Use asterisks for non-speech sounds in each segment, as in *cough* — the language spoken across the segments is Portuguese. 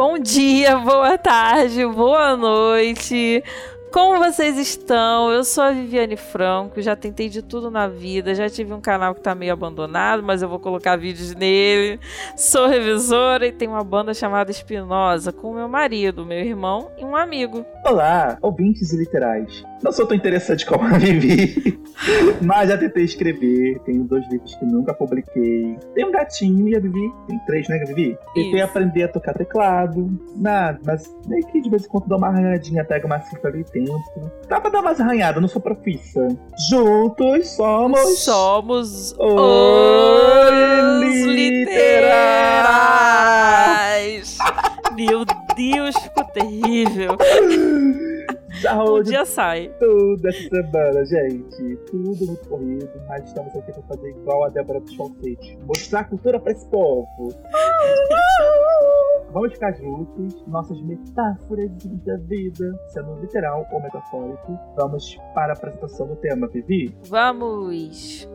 Bom dia, boa tarde, boa noite. Como vocês estão? Eu sou a Viviane Franco, já tentei de tudo na vida, já tive um canal que tá meio abandonado, mas eu vou colocar vídeos nele. Sou revisora e tenho uma banda chamada Espinosa com meu marido, meu irmão e um amigo. Olá, ouvintes e literais. Não sou tão interessante como a Vivi, *laughs* mas já tentei escrever. Tenho dois livros que nunca publiquei. Tem um gatinho e a Vivi tem três, né, Vivi? Tentei aprender a tocar teclado. Nada, mas meio que de vez em quando dou uma arranhadinha, pego uma cifra ali tempo. Dá pra dar umas arranhadas, não sou profissa. Juntos somos. Somos os literais. Meu Deus, ficou terrível. *laughs* Já Um dia sai. tudo essa semana, gente. Tudo muito corrido, mas estamos aqui pra fazer igual a Débora dos Falsetes. Mostrar a cultura pra esse povo. *laughs* Vamos ficar juntos, nossas metáforas da vida, sendo literal ou metafórico. Vamos para a apresentação do tema, Vivi. Vamos.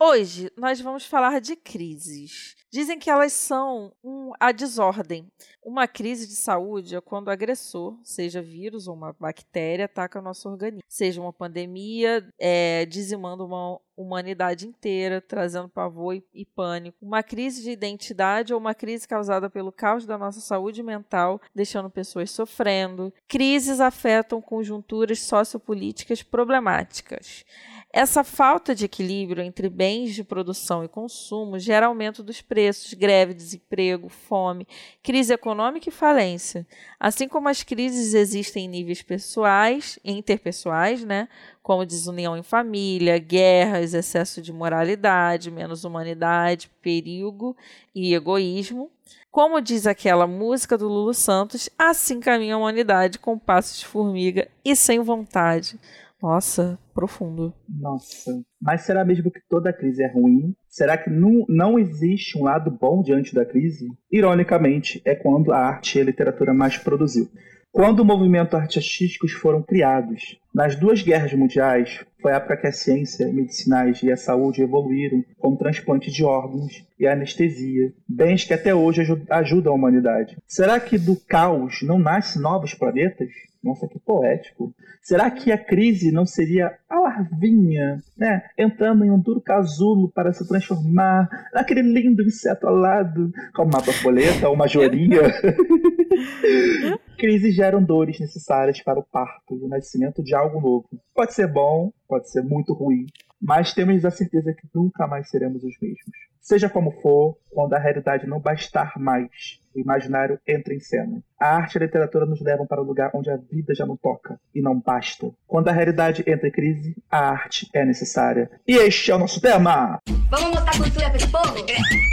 Hoje nós vamos falar de crises. Dizem que elas são um, a desordem. Uma crise de saúde é quando o agressor, seja vírus ou uma bactéria, ataca o nosso organismo. Seja uma pandemia, é, dizimando uma humanidade inteira, trazendo pavor e, e pânico. Uma crise de identidade ou uma crise causada pelo caos da nossa saúde mental, deixando pessoas sofrendo. Crises afetam conjunturas sociopolíticas problemáticas. Essa falta de equilíbrio entre bens de produção e consumo gera aumento dos preços, greve, desemprego, fome, crise econômica e falência. Assim como as crises existem em níveis pessoais, interpessoais, né, como desunião em família, guerras, excesso de moralidade, menos humanidade, perigo e egoísmo. Como diz aquela música do Lulu Santos, assim caminha a humanidade com passos de formiga e sem vontade. Nossa, profundo. Nossa. Mas será mesmo que toda crise é ruim? Será que não, não existe um lado bom diante da crise? Ironicamente, é quando a arte e a literatura mais produziu. Quando o movimento artísticos foram criados, nas duas guerras mundiais, foi a época que a ciência, medicinais e a saúde evoluíram com o transplante de órgãos e anestesia, bens que até hoje ajudam a humanidade. Será que do caos não nascem novos planetas? Nossa, que poético. Será que a crise não seria a larvinha, né? Entrando em um duro casulo para se transformar naquele lindo inseto alado, como uma borboleta ou uma joaninha? *laughs* Crises geram dores necessárias para o parto e o nascimento de algo novo. Pode ser bom, pode ser muito ruim, mas temos a certeza que nunca mais seremos os mesmos. Seja como for, quando a realidade não bastar mais, o imaginário entra em cena. A arte e a literatura nos levam para o lugar onde a vida já não toca e não basta. Quando a realidade entra em crise, a arte é necessária. E este é o nosso tema! Vamos mostrar cultura para esse povo?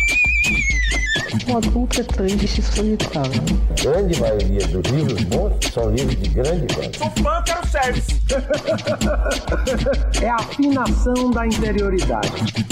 Um adulto é triste e solitário. grande maioria dos livros bons são livros de grande qualidade. Sou fã, quero service. É a afinação da interioridade.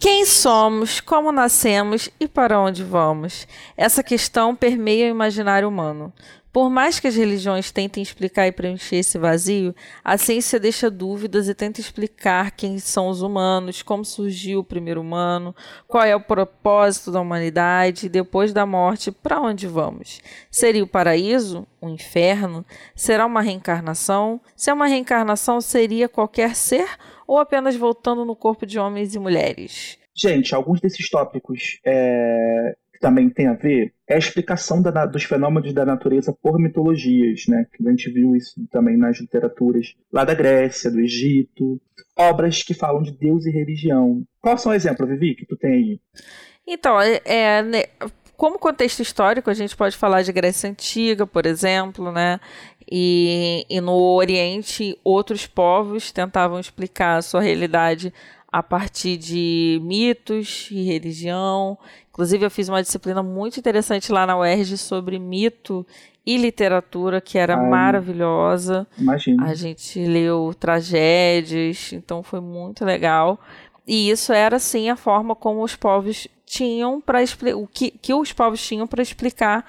Quem somos, como nascemos e para onde vamos? Essa questão permeia o imaginário humano. Por mais que as religiões tentem explicar e preencher esse vazio, a ciência deixa dúvidas e tenta explicar quem são os humanos, como surgiu o primeiro humano, qual é o propósito da humanidade e depois da morte, para onde vamos? Seria o paraíso? O inferno? Será uma reencarnação? Se é uma reencarnação, seria qualquer ser ou apenas voltando no corpo de homens e mulheres? Gente, alguns desses tópicos é, também tem a ver é a explicação da, dos fenômenos da natureza por mitologias, né? Que a gente viu isso também nas literaturas lá da Grécia, do Egito, obras que falam de Deus e religião. Qual são exemplos, Vivi, que tu tem aí? Então, é, é, né, como contexto histórico, a gente pode falar de Grécia Antiga, por exemplo, né? E, e no Oriente, outros povos tentavam explicar a sua realidade a partir de mitos e religião. Inclusive, eu fiz uma disciplina muito interessante lá na UERJ sobre mito e literatura, que era Ai. maravilhosa. Imagina. A gente leu tragédias, então foi muito legal. E isso era assim a forma como os povos tinham para explicar o que, que os povos tinham para explicar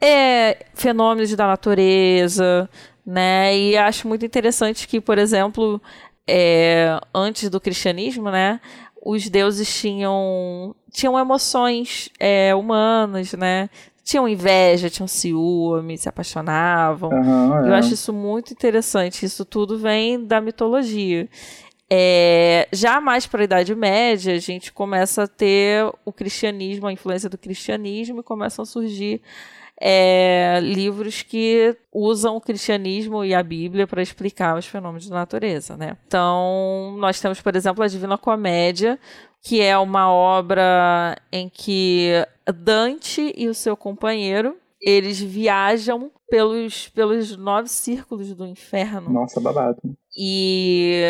é, fenômenos da natureza, né? E acho muito interessante que, por exemplo, é, antes do cristianismo, né? Os deuses tinham tinham emoções é, humanas, né? Tinham inveja, tinham ciúme, se apaixonavam. Aham, Eu é. acho isso muito interessante. Isso tudo vem da mitologia. É, já mais para a Idade Média, a gente começa a ter o cristianismo, a influência do cristianismo, e começam a surgir é, livros que usam o cristianismo e a Bíblia para explicar os fenômenos da natureza. Né? Então, nós temos, por exemplo, a Divina Comédia, que é uma obra em que Dante e o seu companheiro eles viajam pelos, pelos nove círculos do inferno Nossa, babado. e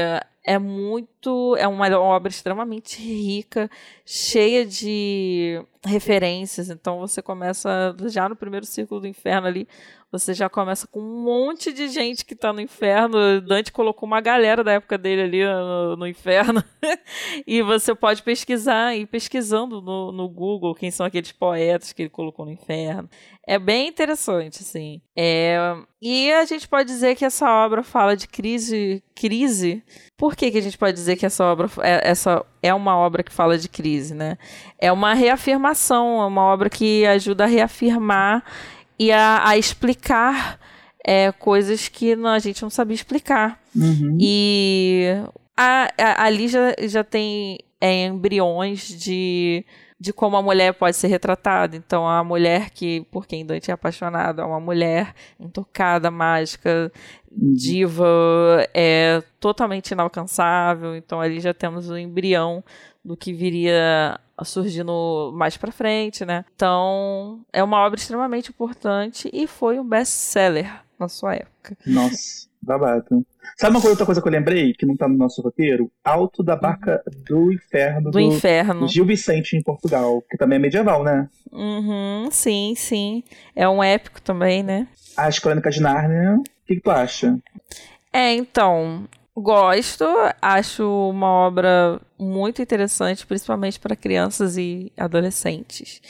é muito é uma obra extremamente rica cheia de referências. Então você começa já no primeiro círculo do inferno ali você já começa com um monte de gente que tá no inferno. Dante colocou uma galera da época dele ali no, no inferno. *laughs* E você pode pesquisar e ir pesquisando no, no Google quem são aqueles poetas que ele colocou no inferno. É bem interessante assim. É, e a gente pode dizer que essa obra fala de crise crise por que, que a gente pode dizer que essa obra é, essa é uma obra que fala de crise, né? É uma reafirmação, é uma obra que ajuda a reafirmar e a, a explicar é, coisas que não- a gente não sabia explicar. Uhum. E a- a- ali já, já tem é, embriões de, de como a mulher pode ser retratada. Então, a mulher que, por quem Dante é apaixonado, é uma mulher intocada, mágica, diva, é totalmente inalcançável. Então, ali já temos o embrião do que viria no, mais pra frente, né? Então, é uma obra extremamente importante e foi um best-seller na sua época. Nossa, babado. Sabe uma coisa, outra coisa que eu lembrei, que não tá no nosso roteiro? Alto da Barca do Inferno Do inferno. Gil Vicente em Portugal, que também é medieval, né? Uhum, sim, sim. É um épico também, né? As Crônicas de Nárnia, o que, que tu acha? É, então, gosto, acho uma obra muito interessante, principalmente para crianças e adolescentes.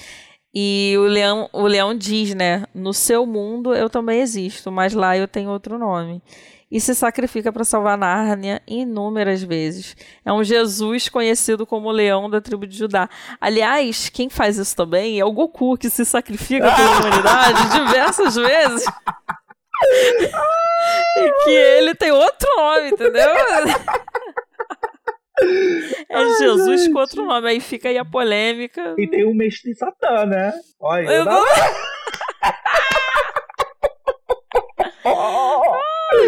E o leão, o leão diz, né? No seu mundo eu também existo, mas lá eu tenho outro nome. E se sacrifica para salvar Nárnia inúmeras vezes. É um Jesus conhecido como o leão da tribo de Judá. Aliás, quem faz isso também é o Goku, que se sacrifica pela *laughs* humanidade diversas vezes. E que ele tem outro nome, entendeu? *laughs* É Jesus com outro nome. Aí fica aí a polêmica. E tem o Mestre Satã, né? Olha, Eu não- *laughs*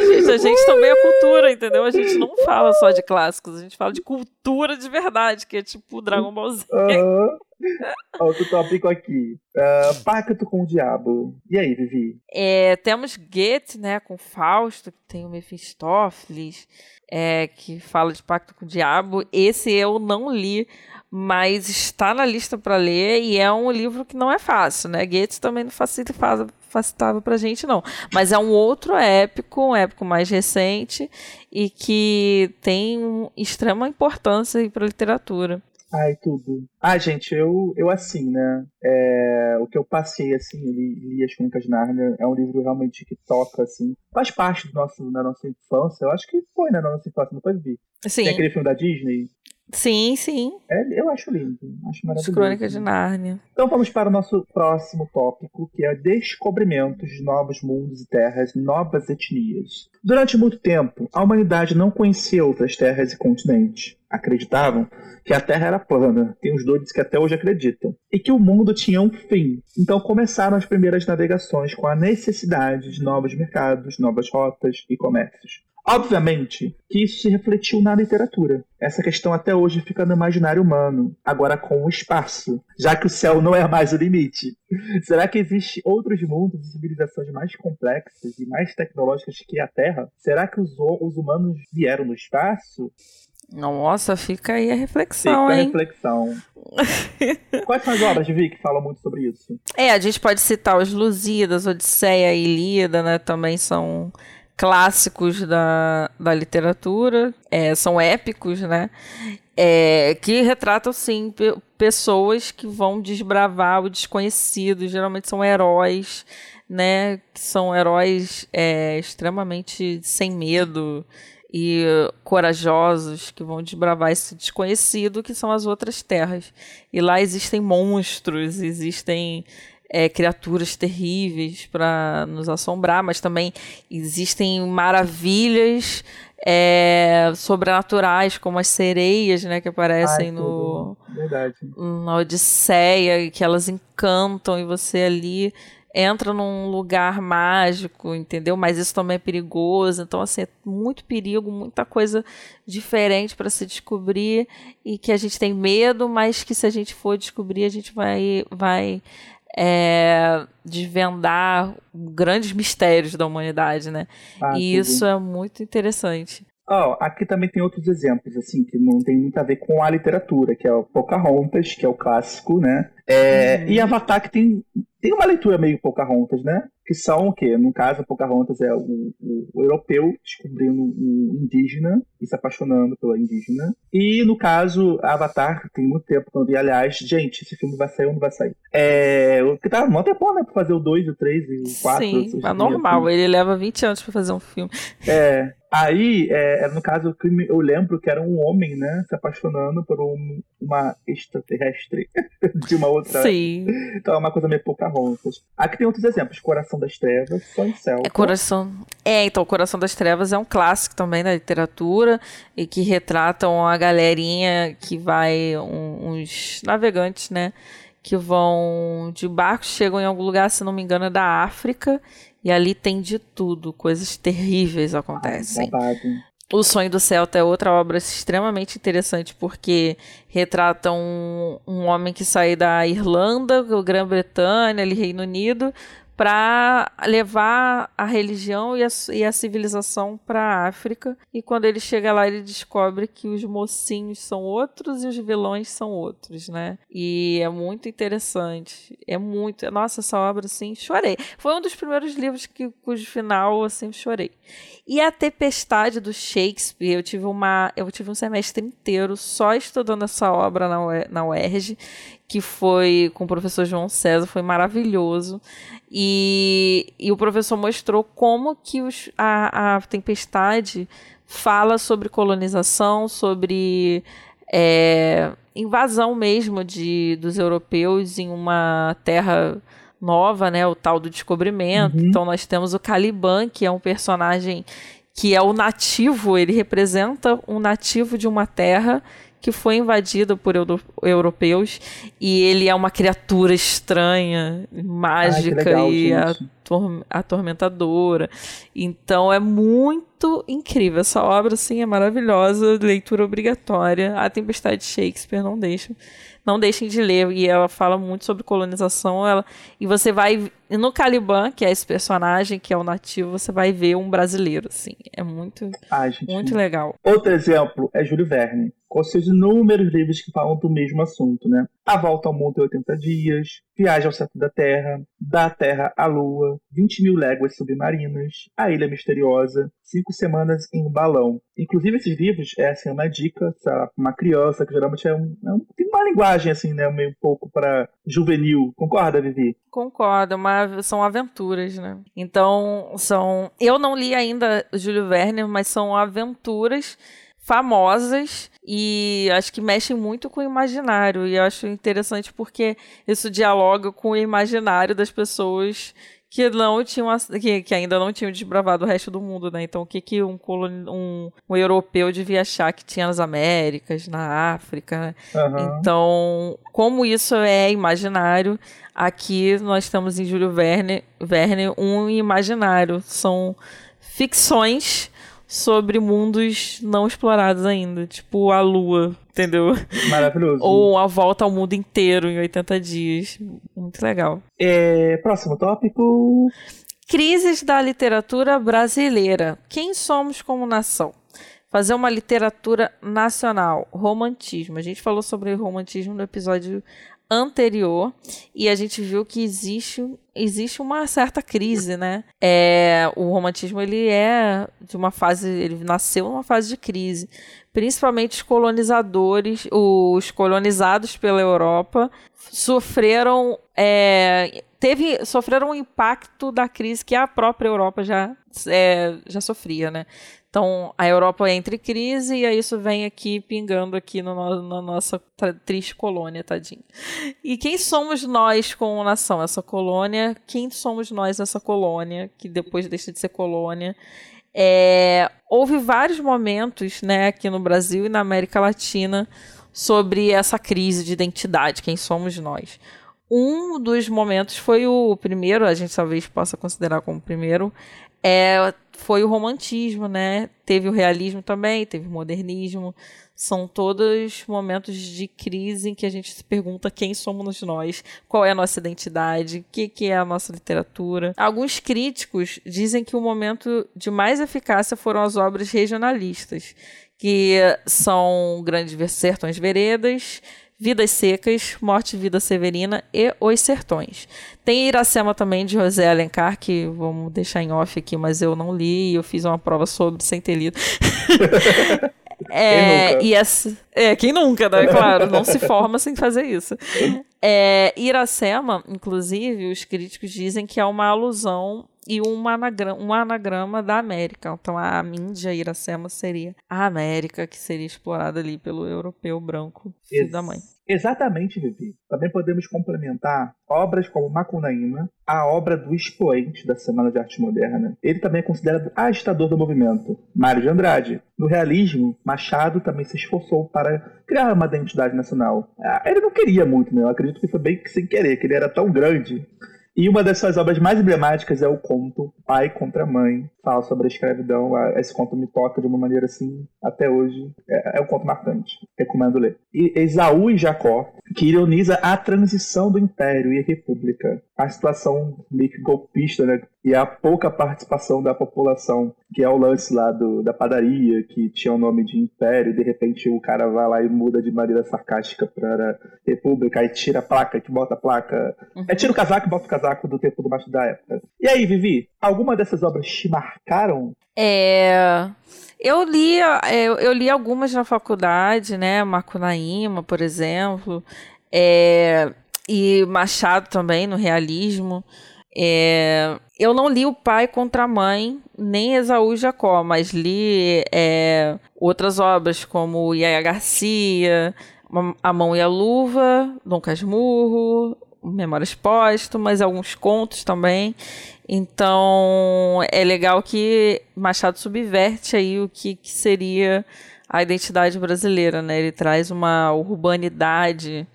Gente, a gente também é cultura, entendeu? A gente não fala só de clássicos, a gente fala de cultura de verdade, que é tipo Dragon Ball Z. Aham. *laughs* Outro tópico aqui. Ah, pacto com o diabo. E aí, Vivi? É, temos Goethe, né, com Fausto, que tem o Mephistófeles, é, que fala de Pacto com o Diabo. Esse eu não li, mas está na lista para ler e é um livro que não é fácil, né? Goethe também não facilitava, facilitava pra gente, não. Mas é um outro épico, um épico mais recente e que tem extrema importância para a literatura. Ai, tudo. Ah, gente, eu, eu assim, né? É, o que eu passei, assim, eu li, li As Crônicas de Nárnia, é um livro realmente que toca, assim, faz parte do nosso, da nossa infância. Eu acho que foi, né, na nossa infância, não foi, Vivi? Sim, Tem aquele filme da Disney. Sim, sim. É, eu acho lindo, acho As maravilhoso. Crônicas de Nárnia. Então vamos para o nosso próximo tópico, que é descobrimentos de novos mundos e terras, novas etnias. Durante muito tempo, a humanidade não conhecia outras terras e continentes. Acreditavam que a Terra era plana, tem os doidos que até hoje acreditam, e que o mundo tinha um fim. Então começaram as primeiras navegações com a necessidade de novos mercados, novas rotas e comércios. Obviamente que isso se refletiu na literatura. Essa questão até hoje fica no imaginário humano, agora com o espaço, já que o céu não é mais o limite. *laughs* Será que existem outros mundos e civilizações mais complexas e mais tecnológicas que a Terra? Será que os, os humanos vieram no espaço? Nossa, fica aí a reflexão, Fica a hein? reflexão. *laughs* Quais são as obras de Vi que falam muito sobre isso? É, a gente pode citar os Lusíadas, Odisseia e Ilíada, né? Também são clássicos da, da literatura, é, são épicos, né? É, que retratam, sim, pe- pessoas que vão desbravar o desconhecido, geralmente são heróis, né? São heróis é, extremamente sem medo e corajosos que vão desbravar esse desconhecido que são as outras terras. E lá existem monstros, existem é, criaturas terríveis para nos assombrar, mas também existem maravilhas é, sobrenaturais, como as sereias, né, que aparecem Ai, no. Verdade. na Odisseia, que elas encantam e você ali entra num lugar mágico, entendeu? Mas isso também é perigoso. Então, assim, é muito perigo, muita coisa diferente para se descobrir e que a gente tem medo, mas que se a gente for descobrir, a gente vai, vai é, desvendar grandes mistérios da humanidade, né? Ah, e isso é muito interessante. Ó, aqui também tem outros exemplos, assim, que não tem muito a ver com a literatura, que é o Pocahontas, que é o clássico, né? É, Uhum. E Avatar, que tem, tem uma leitura meio Pocahontas, né? Que são o quê? No caso, Pocahontas é o, o, o europeu descobrindo um indígena e se apaixonando pela indígena. E no caso, Avatar, tem muito tempo eu vi, aliás, gente, esse filme vai sair ou não vai sair? É, o que tá mó tempão, né? Pra fazer o 2, o 3 e o 4. Sim, é normal. Ele leva 20 anos para fazer um filme. É, aí, é, no caso, o eu lembro que era um homem, né, se apaixonando por um- uma extraterrestre *laughs* de uma outra. Sim. *laughs* Então é uma coisa meio Pocahontas. Aqui tem outros exemplos: Coração das Trevas, Sonho Céu. É Coração. É, então, Coração das Trevas é um clássico também da literatura e que retratam a galerinha que vai, um- uns navegantes, né? Que vão de barco, chegam em algum lugar, se não me engano, é da África, e ali tem de tudo, coisas terríveis acontecem. Babado. O Sonho do Celta é outra obra extremamente interessante porque retrata um, um homem que sai da Irlanda, Grã-Bretanha, Reino Unido, para levar a religião e a, e a civilização para a África. E quando ele chega lá, ele descobre que os mocinhos são outros e os vilões são outros, né? E é muito interessante. É muito. Nossa, essa obra, assim, chorei. Foi um dos primeiros livros que, cujo final, assim, chorei. E a Tempestade do Shakespeare, eu tive, uma, eu tive um semestre inteiro só estudando essa obra na, na UERJ, que foi com o professor João César, foi maravilhoso. E, e o professor mostrou como que os, a, a Tempestade fala sobre colonização, sobre é, invasão mesmo de, dos europeus em uma terra nova, né, o tal do descobrimento. Uhum. Então nós temos o Caliban, que é um personagem que é o nativo, ele representa um nativo de uma terra que foi invadida por euro- europeus e ele é uma criatura estranha, mágica legal, e ator- atormentadora. Então é muito incrível essa obra, assim, é maravilhosa, leitura obrigatória. A Tempestade de Shakespeare não deixa, não deixem de ler e ela fala muito sobre colonização, ela e você vai e no Caliban, que é esse personagem que é o nativo, você vai ver um brasileiro, assim. É muito Ai, gente. muito legal. Outro exemplo é Júlio Verne, com seus inúmeros livros que falam do mesmo assunto, né? A Volta ao Mundo em 80 Dias, Viagem ao Centro da Terra, Da Terra à Lua, 20 mil léguas submarinas, A Ilha Misteriosa, Cinco Semanas em um Balão. Inclusive, esses livros é assim, uma dica para uma criança, que geralmente é um, é um- tem uma linguagem assim, né? Meio um pouco para juvenil. Concorda, Vivi? Concordo, são aventuras, né? Então, são. Eu não li ainda Júlio Verne, mas são aventuras famosas e acho que mexem muito com o imaginário. E eu acho interessante porque isso dialoga com o imaginário das pessoas que não tinham que, que ainda não tinham desbravado o resto do mundo, né? Então, o que, que um, coloni- um, um europeu devia achar que tinha nas Américas, na África, né? Aham. Então, como isso é imaginário, aqui nós temos em Júlio Verne, Verne um imaginário. São ficções sobre mundos não explorados ainda, tipo a Lua, entendeu? Maravilhoso. Ou a volta ao mundo inteiro em 80 dias. Muito legal. É, próximo tópico. Crises da literatura brasileira. Quem somos como nação? fazer uma literatura nacional, romantismo. A gente falou sobre romantismo no episódio anterior e a gente viu que existe, existe uma certa crise, né? É, o romantismo ele é de uma fase, ele nasceu numa fase de crise, principalmente os colonizadores, os colonizados pela Europa sofreram é, teve sofreram um impacto da crise que a própria Europa já é, já sofria, né? Então, a Europa entra em crise e aí isso vem aqui pingando aqui no, na nossa triste colônia, tadinho. E quem somos nós como nação? Essa colônia, quem somos nós nessa colônia, que depois deixa de ser colônia? É, houve vários momentos, né, aqui no Brasil e na América Latina sobre essa crise de identidade, quem somos nós. Um dos momentos foi o primeiro, a gente talvez possa considerar como primeiro, é, foi o romantismo, né? Teve o realismo também, teve o modernismo. São todos momentos de crise em que a gente se pergunta quem somos nós, qual é a nossa identidade, o que, que é a nossa literatura. Alguns críticos dizem que o momento de mais eficácia foram as obras regionalistas, que são Grandes Sertões Veredas, Vidas Secas, Morte e Vida Severina e Os Sertões. Tem Iracema também, de José Alencar, que vamos deixar em off aqui, mas eu não li e eu fiz uma prova sobre sem ter lido. *laughs* é, quem e essa, é, quem nunca, né? Claro, não se forma sem fazer isso. É, Iracema, inclusive, os críticos dizem que é uma alusão e um anagrama, um anagrama da América. Então a Índia Iracema seria a América que seria explorada ali pelo europeu branco, filho da mãe. Exatamente, Vivi. Também podemos complementar obras como Macunaíma, a obra do expoente da Semana de Arte Moderna. Ele também é considerado agitador do movimento. Mário de Andrade. No realismo, Machado também se esforçou para criar uma identidade nacional. Ah, ele não queria muito, né? Eu acredito que foi bem sem querer, que ele era tão grande e uma das suas obras mais emblemáticas é o conto Pai contra Mãe, fala sobre a escravidão. Esse conto me toca de uma maneira assim, até hoje. É, é um conto marcante. Recomendo ler. E Esaú e Jacó, que ironiza a transição do Império e a República. A situação meio que golpista, né? E a pouca participação da população, que é o lance lá do, da padaria, que tinha o nome de Império, e de repente o cara vai lá e muda de maneira sarcástica para República, aí tira a placa, que bota a placa. Uhum. É tira o casaco e bota o casaco do tempo do macho da época. E aí, Vivi, alguma dessas obras te marcaram? É. Eu li, eu, eu li algumas na faculdade, né? Macunaíma, por exemplo. É, e Machado também, no realismo. É, eu não li O Pai contra a Mãe, nem Esaú e Jacó, mas li é, outras obras como Iaia Garcia, A Mão e a Luva, Dom Casmurro, Memórias Póstumas, alguns contos também. Então é legal que Machado subverte aí o que, que seria a identidade brasileira, né? Ele traz uma urbanidade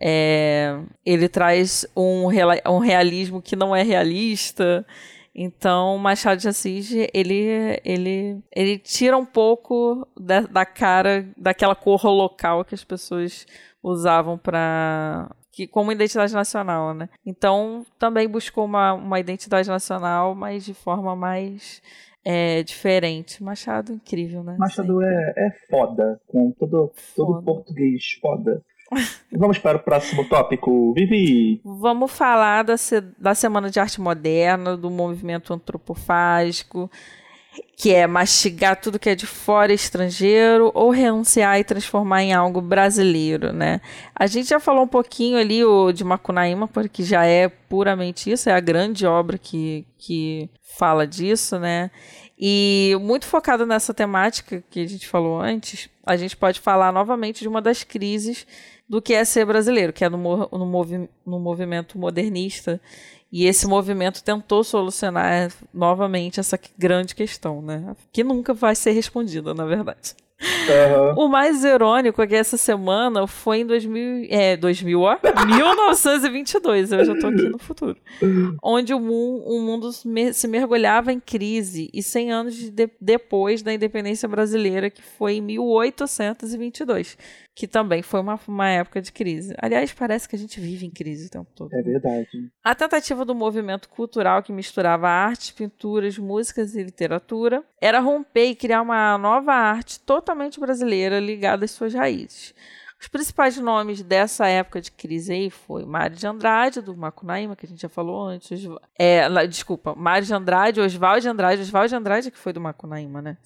é, ele traz um, um realismo que não é realista. Então, Machado de Assis, ele, ele, ele tira um pouco da, da cara, daquela cor local que as pessoas usavam para que como identidade nacional, né? Então, também buscou uma, uma identidade nacional, mas de forma mais é, diferente. Machado, incrível, né? Machado é, é foda, com todo, todo foda. português foda. Vamos para o próximo tópico. Vivi! Vamos falar da, da Semana de Arte Moderna, do movimento antropofágico, que é mastigar tudo que é de fora estrangeiro ou renunciar e transformar em algo brasileiro, né? A gente já falou um pouquinho ali o, de Macunaíma, porque já é puramente isso, é a grande obra que, que fala disso, né? E muito focado nessa temática que a gente falou antes, a gente pode falar novamente de uma das crises do que é ser brasileiro, que é no, no, movi no movimento modernista. E esse movimento tentou solucionar novamente essa grande questão, né? Que nunca vai ser respondida, na verdade. Uhum. O mais irônico é que essa semana foi em 2000, é, 2000, ó, *laughs* 1922, eu já tô aqui no futuro, onde o, mu o mundo se mergulhava em crise e 100 anos de depois da independência brasileira, que foi em 1822, que também foi uma, uma época de crise. Aliás, parece que a gente vive em crise o tempo todo. É verdade. A tentativa do movimento cultural que misturava artes, pinturas, músicas e literatura era romper e criar uma nova arte totalmente brasileira ligada às suas raízes. Os principais nomes dessa época de crise aí foi Mário de Andrade, do Macunaíma, que a gente já falou antes. É, desculpa, Mário de Andrade, Oswald de Andrade, Oswald de Andrade que foi do Macunaíma, né?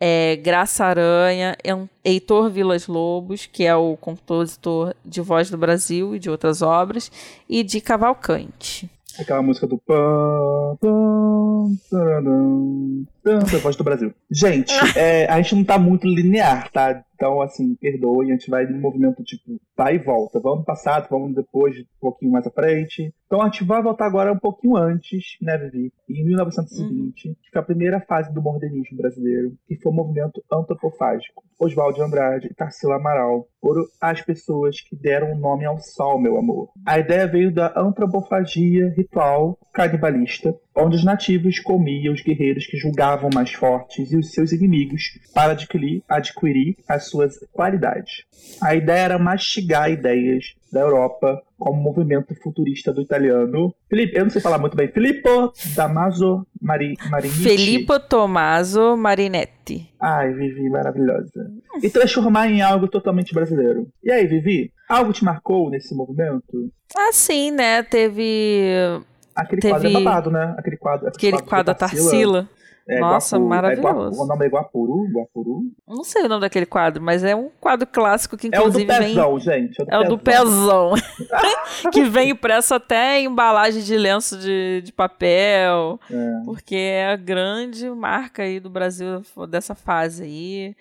É, Graça Aranha, Heitor Vilas Lobos, que é o compositor de Voz do Brasil e de outras obras, e de Cavalcante. Aquela música do pam, pam, taradam, voz do Brasil. Gente, *laughs* é, a gente não tá muito linear, tá? Então, assim, perdoe, a gente vai no movimento tipo, vai e volta. Vamos no passado, vamos depois, um pouquinho mais à frente. Então, a gente vai voltar agora um pouquinho antes, né, Vivi? Em 1920, que foi a primeira fase do modernismo brasileiro, que foi o movimento antropofágico. Oswald de Andrade e Tarsila Amaral foram as pessoas que deram o nome ao sol, meu amor. A ideia veio da antropofagia ritual canibalista, onde os nativos comiam os guerreiros que julgavam mais fortes e os seus inimigos para adquirir, adquirir as suas qualidades. A ideia era mastigar ideias da Europa como movimento futurista do italiano. Felipe, eu não sei falar muito bem. Filippo Damaso Mari, Mariniti. Filippo Tommaso Marinetti. Ai, Vivi, maravilhosa. E transformar em algo totalmente brasileiro. E aí, Vivi, algo te marcou nesse movimento? Assim, né? Teve Aquele Teve- quadro é babado, né? Aquele quadro. aquele quadro da Tarsila. É Nossa, é maravilhoso. Guapu- o nome é Guapuru? Guapuru? Não sei o nome daquele quadro, mas é um quadro clássico que É o do inclusive vem. pezão, gente. É o do pezão. pezão. *laughs* que vem impresso até em embalagem de lenço de, de papel. É. Porque é a grande marca aí do Brasil dessa fase aí.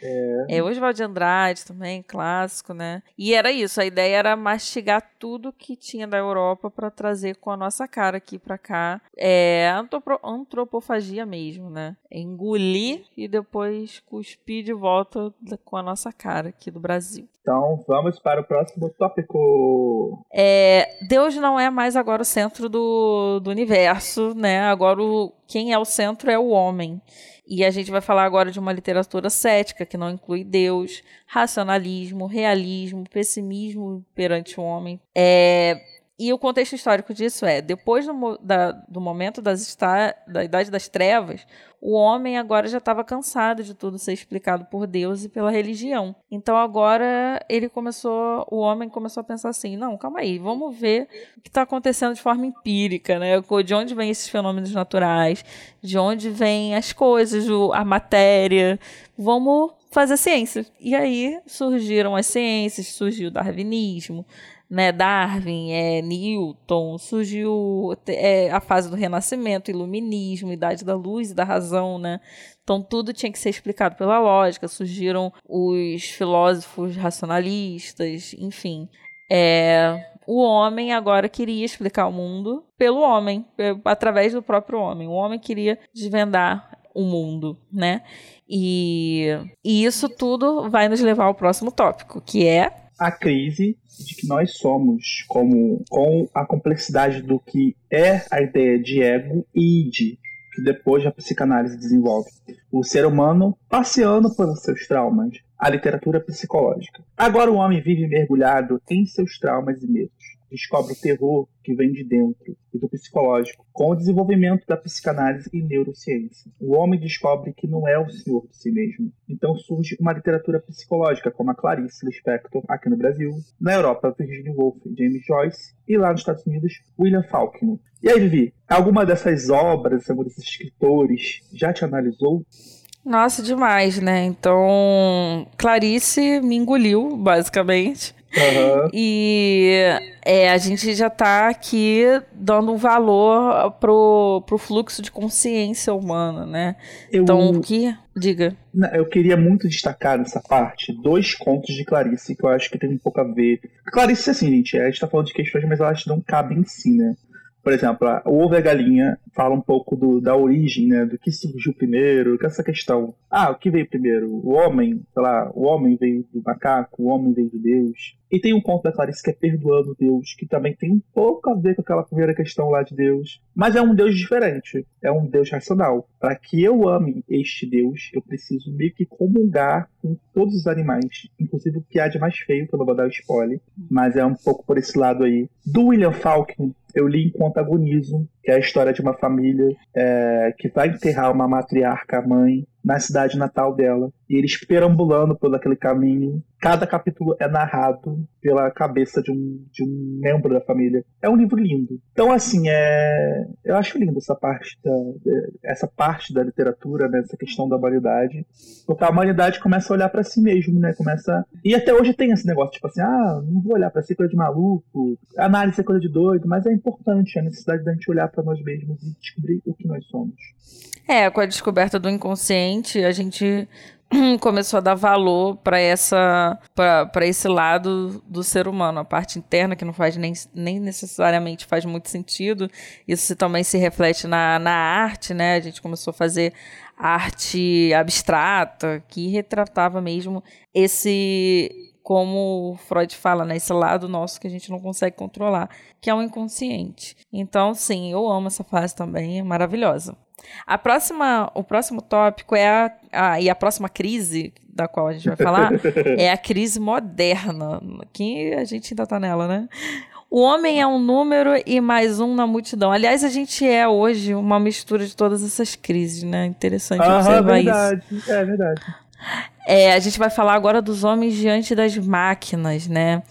É, Oswald de Andrade também, clássico, né? E era isso, a ideia era mastigar tudo que tinha da Europa para trazer com a nossa cara aqui para cá. É antropo- antropofagia mesmo, né? É engolir e depois cuspir de volta com a nossa cara aqui do Brasil. Então, vamos para o próximo tópico. É, Deus não é mais agora o centro do, do universo, né? Agora o, quem é o centro é o homem. E a gente vai falar agora de uma literatura cética que não inclui Deus, racionalismo, realismo, pessimismo perante o homem. É, e o contexto histórico disso é: depois do, da- do momento das da Idade das Trevas, o homem agora já estava cansado de tudo ser explicado por Deus e pela religião. Então agora ele começou, o homem começou a pensar assim: não, calma aí, vamos ver o que está acontecendo de forma empírica, né? De onde vêm esses fenômenos naturais, de onde vêm as coisas, a matéria. Vamos fazer ciência. E aí surgiram as ciências, surgiu o darwinismo, né, Darwin, é, Newton, surgiu é, a fase do Renascimento, Iluminismo, Idade da Luz e da Razão, né? Então tudo tinha que ser explicado pela lógica. Surgiram os filósofos racionalistas, enfim. É, o homem agora queria explicar o mundo pelo homem, através do próprio homem. O homem queria desvendar o mundo, né? E, e isso tudo vai nos levar ao próximo tópico, que é A crise de que nós somos, como, com a complexidade do que é a ideia de ego e id, que depois a psicanálise desenvolve. O ser humano passeando pelos seus traumas, a literatura psicológica. Agora o homem vive mergulhado em seus traumas e medos. Descobre o terror que vem de dentro e do psicológico, com o desenvolvimento da psicanálise e neurociência. O homem descobre que não é o senhor de si mesmo. Então surge uma literatura psicológica, como a Clarice Lispector aqui no Brasil, na Europa, Virginia Woolf, James Joyce, e lá nos Estados Unidos, William Faulkner. E aí, Vivi, alguma dessas obras, algum desses escritores já te analisou? Nossa, demais, né? Então, Clarice me engoliu, basicamente. Aham. E é, a gente já tá aqui dando um valor pro, pro fluxo de consciência humana, né? Eu, Então, o que. Diga. Eu queria muito destacar nessa parte dois contos de Clarice que eu acho que tem um pouco a ver. Clarice, assim, gente, a gente tá falando de questões, mas elas não cabem em si, né? Por exemplo, o ovo e a galinha fala um pouco do, da origem, né? Do que surgiu primeiro, que essa questão. Ah, o que veio primeiro? O homem, sei lá, o homem veio do macaco, o homem veio de Deus. E tem um conto da Clarice que é Perdoando Deus, que também tem um pouco a ver com aquela primeira questão lá de Deus. Mas é um Deus diferente. É um Deus racional. Para que eu ame este Deus, eu preciso meio que comungar com todos os animais. Inclusive o que há de mais feio, que eu não vou dar o spoiler. Mas é um pouco por esse lado aí. Do William Faulkner, eu li enquanto agonizo, que é a história de uma família é, que vai enterrar uma matriarca, mãe, na cidade natal dela. E eles perambulando por aquele caminho. Cada capítulo é narrado pela cabeça de um, de um membro da família. É um livro lindo. Então, assim, é... eu acho lindo essa parte da, essa parte da literatura, né? essa questão da humanidade. Porque a humanidade começa a olhar pra si mesmo, né? Começa. E até hoje tem esse negócio, tipo assim, ah, não vou olhar pra si coisa de maluco, análise é coisa de doido, mas é importante a necessidade da gente olhar pra nós mesmos e descobrir o que nós somos. É, com a descoberta do inconsciente, a gente *clears throat* começou a dar valor para essa para esse lado do ser humano, a parte interna que não faz nem, nem necessariamente faz muito sentido. Isso também se reflete na, na arte, né? A gente começou a fazer arte abstrata que retratava mesmo esse como Freud fala, né, esse lado nosso que a gente não consegue controlar, que é o inconsciente. Então, sim, eu amo essa fase também, é maravilhosa. A próxima, o próximo tópico é a, a, e a próxima crise da qual a gente vai falar *laughs* é a crise moderna, que a gente ainda tá nela, né? O homem é um número e mais um na multidão. Aliás, a gente é hoje uma mistura de todas essas crises, né? Interessante observar isso. verdade. É verdade. É, a gente vai falar agora dos homens diante das máquinas, né?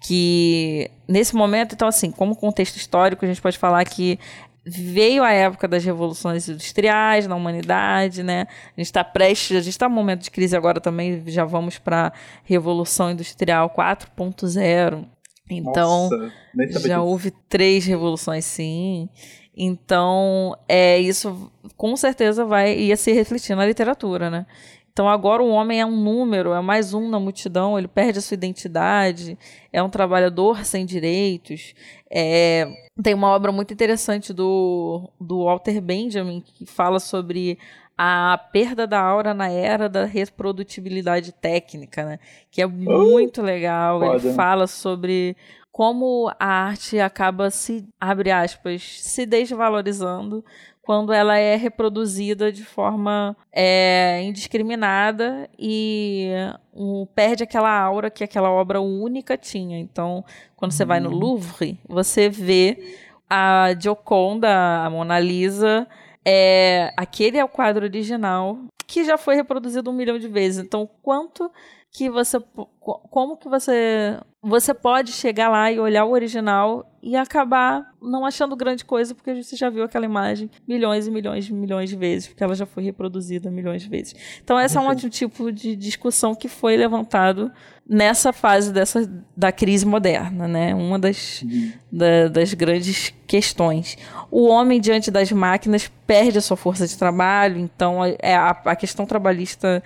Que nesse momento, então, assim, como contexto histórico, a gente pode falar que veio a época das revoluções industriais na humanidade, né? A gente está prestes, a gente está num momento de crise agora também, já vamos para Revolução Industrial 4.0. Então, Nossa, já houve três revoluções, sim. Então, é isso com certeza vai ia se refletir na literatura, né? Então agora o homem é um número, é mais um na multidão, ele perde a sua identidade, é um trabalhador sem direitos. É, tem uma obra muito interessante do, do Walter Benjamin que fala sobre a perda da aura na era da reprodutibilidade técnica, né? Que é muito legal. Ele fala sobre como a arte acaba se, abre aspas, se desvalorizando quando ela é reproduzida de forma é, indiscriminada e um, perde aquela aura que aquela obra única tinha. Então, quando você vai no Louvre, você vê a Gioconda, a Mona Lisa, é, aquele é o quadro original que já foi reproduzido um milhão de vezes. Então, quanto que você, como que você, você pode chegar lá e olhar o original e acabar não achando grande coisa porque você já viu aquela imagem milhões e milhões e milhões de vezes, porque ela já foi reproduzida milhões de vezes. Então, esse é um tipo de discussão que foi levantado nessa fase dessa, da crise moderna, né? Uma das, da- das grandes questões. O homem diante das máquinas perde a sua força de trabalho, então é a, a questão trabalhista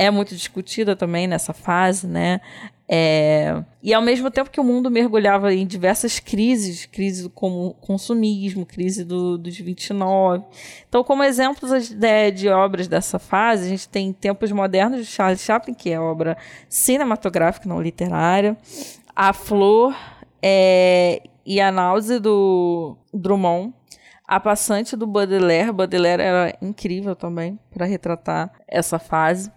é muito discutida também nessa fase, né? É, e ao mesmo tempo que o mundo mergulhava em diversas crises, crise como consumismo, crise do, dos 29. Então, como exemplos de, de obras dessa fase, a gente tem Tempos Modernos de Charles Chaplin, que é obra cinematográfica, não literária. A Flor é, e a Náusea do Drummond. A Passante do Baudelaire. Baudelaire era incrível também para retratar essa fase.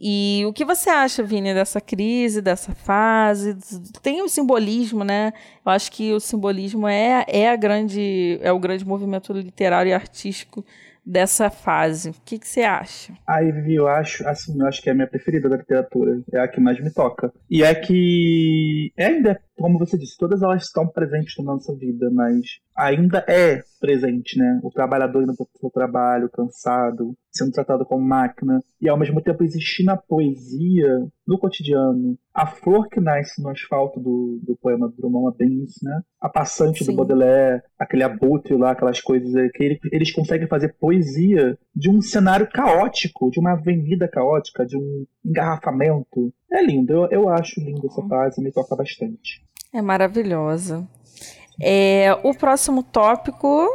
E o que você acha, Vini, dessa crise, dessa fase? Tem o simbolismo, né? Eu acho que o simbolismo é, é, a grande, é o grande movimento literário e artístico dessa fase. O que, que você acha? Aí, Vivi, eu acho, assim, eu acho que é a minha preferida da literatura. É a que mais me toca. E é que ainda, como você disse, todas elas estão presentes na nossa vida, mas ainda é presente, né? O trabalhador indo para o seu trabalho, cansado, sendo tratado como máquina, e ao mesmo tempo existindo a poesia no cotidiano. A flor que nasce no asfalto do, do poema do Drummond é bem isso, né? A passante Sim. do Baudelaire, aquele abutre lá, aquelas coisas aí, que ele- eles conseguem fazer poesia de um cenário caótico, de uma avenida caótica, de um engarrafamento. É lindo, eu, eu acho lindo essa fase, me toca bastante. É maravilhosa. É, o próximo tópico.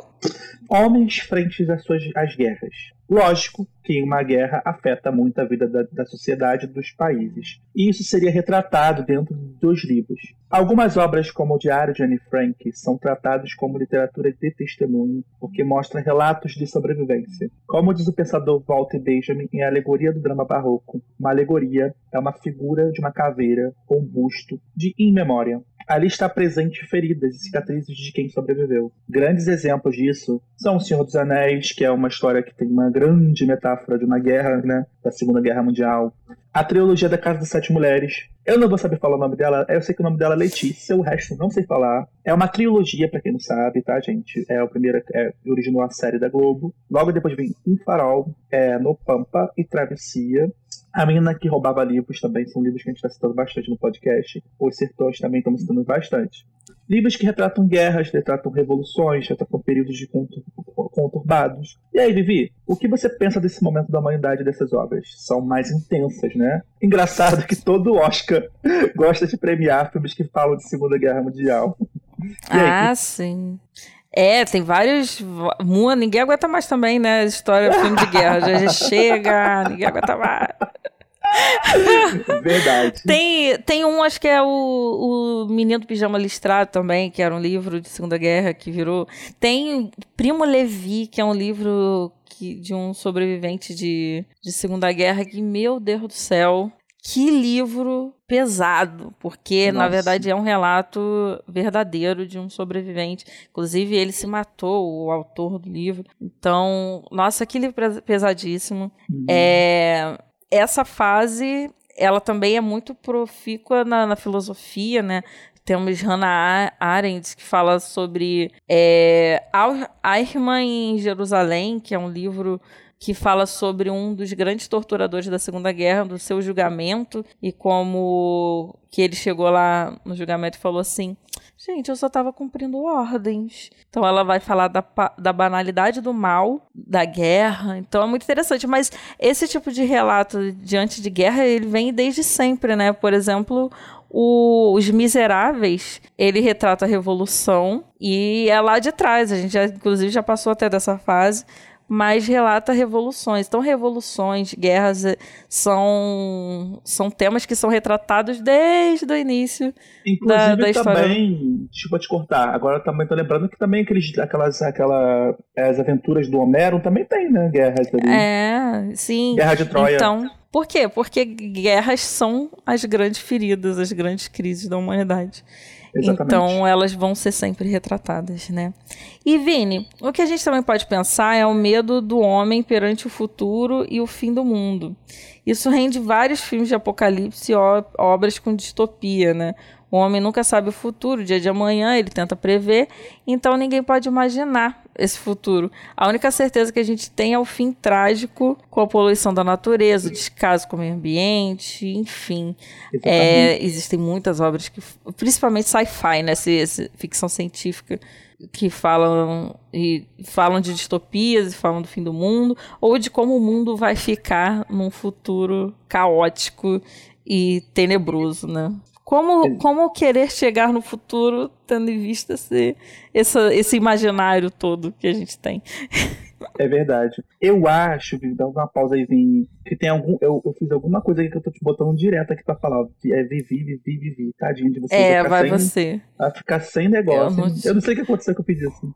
Homens frente às, suas, às guerras. Lógico que uma guerra afeta muito a vida da, da sociedade dos países. E isso seria retratado dentro dos livros. Algumas obras, como o Diário de Anne Frank, são tratadas como literatura de testemunho, porque mostra relatos de sobrevivência. Como diz o pensador Walter Benjamin em A Alegoria do Drama Barroco, uma alegoria é uma figura de uma caveira ou um busto de in memória. Ali está presente feridas e cicatrizes de quem sobreviveu. Grandes exemplos disso são O Senhor dos Anéis, que é uma história que tem uma grande metáfora de uma guerra, né, da Segunda Guerra Mundial. A trilogia da Casa das Sete Mulheres. Eu não vou saber falar o nome dela, eu sei que o nome dela é Letícia, o resto não sei falar. É uma trilogia, para quem não sabe, tá, gente? É o primeiro, é, originou a série da Globo. Logo depois vem Um Farol, é, No Pampa e Travessia. A Menina que Roubava Livros também são livros que a gente está citando bastante no podcast. Os Sertões também estamos citando bastante. Livros que retratam guerras, retratam revoluções, retratam períodos de conturbados. E aí, Vivi, o que você pensa desse momento da humanidade dessas obras? São mais intensas, né? Engraçado que todo Oscar *laughs* gosta de premiar filmes que falam de Segunda Guerra Mundial. *laughs* ah, sim. É, tem vários. Mua, ninguém aguenta mais também, né? História, filme de guerra. Já chega, ninguém aguenta mais. Verdade. Tem, tem um, acho que é o, o Menino do Pijama Listrado também, que era um livro de Segunda Guerra que virou. Tem Primo Levi, que é um livro que, de um sobrevivente de, de Segunda Guerra, que, meu Deus do céu, que livro pesado, porque Nossa. na verdade é um relato verdadeiro de um sobrevivente. Inclusive ele se matou, o autor do livro. Então, nossa, que livro pesadíssimo. Uhum. É, essa fase, ela também é muito profícua na, na filosofia, né? Temos Hannah Arendt, que fala sobre é, Eichmann em Jerusalém, que é um livro que fala sobre um dos grandes torturadores da Segunda Guerra, do seu julgamento, e como que ele chegou lá no julgamento e falou assim: gente, eu só estava cumprindo ordens. Então ela vai falar da, da banalidade do mal, da guerra. Então é muito interessante. Mas esse tipo de relato diante de guerra, ele vem desde sempre, né? Por exemplo, o, Os Miseráveis, ele retrata a Revolução e é lá de trás. A gente, já, inclusive, já passou até dessa fase mas relata revoluções. Então, revoluções, guerras eh, são, são temas que são retratados desde o início Inclusive, da, da história. também, desculpa te cortar, agora também tô lembrando que também aqueles, aquelas, aquela, as aventuras do Homero também tem, né, guerras ali. É, sim. Guerra de Troia. Então, por quê? Porque guerras são as grandes feridas, as grandes crises da humanidade. Então elas vão ser sempre retratadas, né? E Vini, o que a gente também pode pensar é o medo do homem perante o futuro e o fim do mundo. Isso rende vários filmes de apocalipse e obras com distopia, né? O homem nunca sabe o futuro, o dia de amanhã, ele tenta prever, então ninguém pode imaginar esse futuro. A única certeza que a gente tem é o fim trágico com a poluição da natureza, o descaso com o meio ambiente, enfim. É, existem muitas obras que, principalmente sci-fi, né? ficção científica, que falam e falam de distopias e falam do fim do mundo, ou de como o mundo vai ficar num futuro caótico e tenebroso, né? Como, como querer chegar no futuro tendo em vista esse, esse, esse imaginário todo que a gente tem? *laughs* É verdade. Eu acho, Vivi, dá uma pausa aí, Vini, que tem algum. Eu, eu fiz alguma coisa aqui que eu tô te botando direto aqui pra falar. É Vivi, Vivi, Vivi. Tadinho de você. É, vai sem, você. Vai ficar sem negócio. Eu não, eu não sei o que aconteceu que eu pedi assim.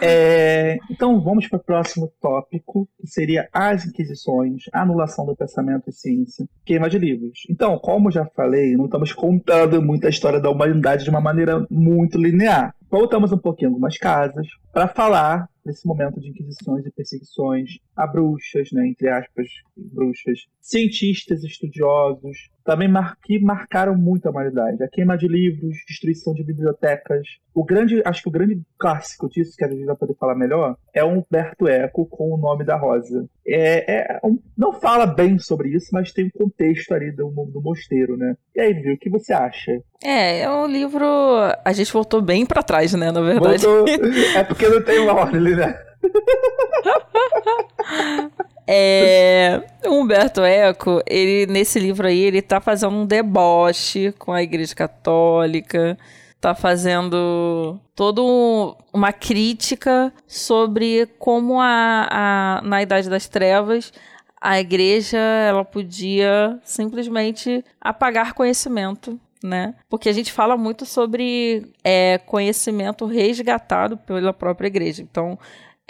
É, então vamos para o próximo tópico, que seria as Inquisições, anulação do pensamento e ciência, queima de livros. Então, como já falei, não estamos contando muito a história da humanidade de uma maneira muito linear. Voltamos um pouquinho algumas casas para falar nesse momento de inquisições e perseguições a bruxas, né, entre aspas, bruxas, cientistas, estudiosos, também mar que marcaram muito a humanidade. A queima de livros, destruição de bibliotecas. O grande, acho que o grande clássico disso, que a gente vai poder falar melhor, é Humberto Eco com o nome da Rosa. É, é um, não fala bem sobre isso, mas tem um contexto ali do, do mosteiro, né? E aí, Vivi, o que você acha? É, é um livro. A gente voltou bem para trás, né? Na verdade. Voltou... É porque não tem uma ordem, né? *laughs* É, Humberto Eco, ele nesse livro aí, ele tá fazendo um deboche com a Igreja Católica, tá fazendo toda uma crítica sobre como a, a, na Idade das Trevas a igreja ela podia simplesmente apagar conhecimento né? Porque a gente fala muito sobre é, conhecimento resgatado pela própria igreja. Então,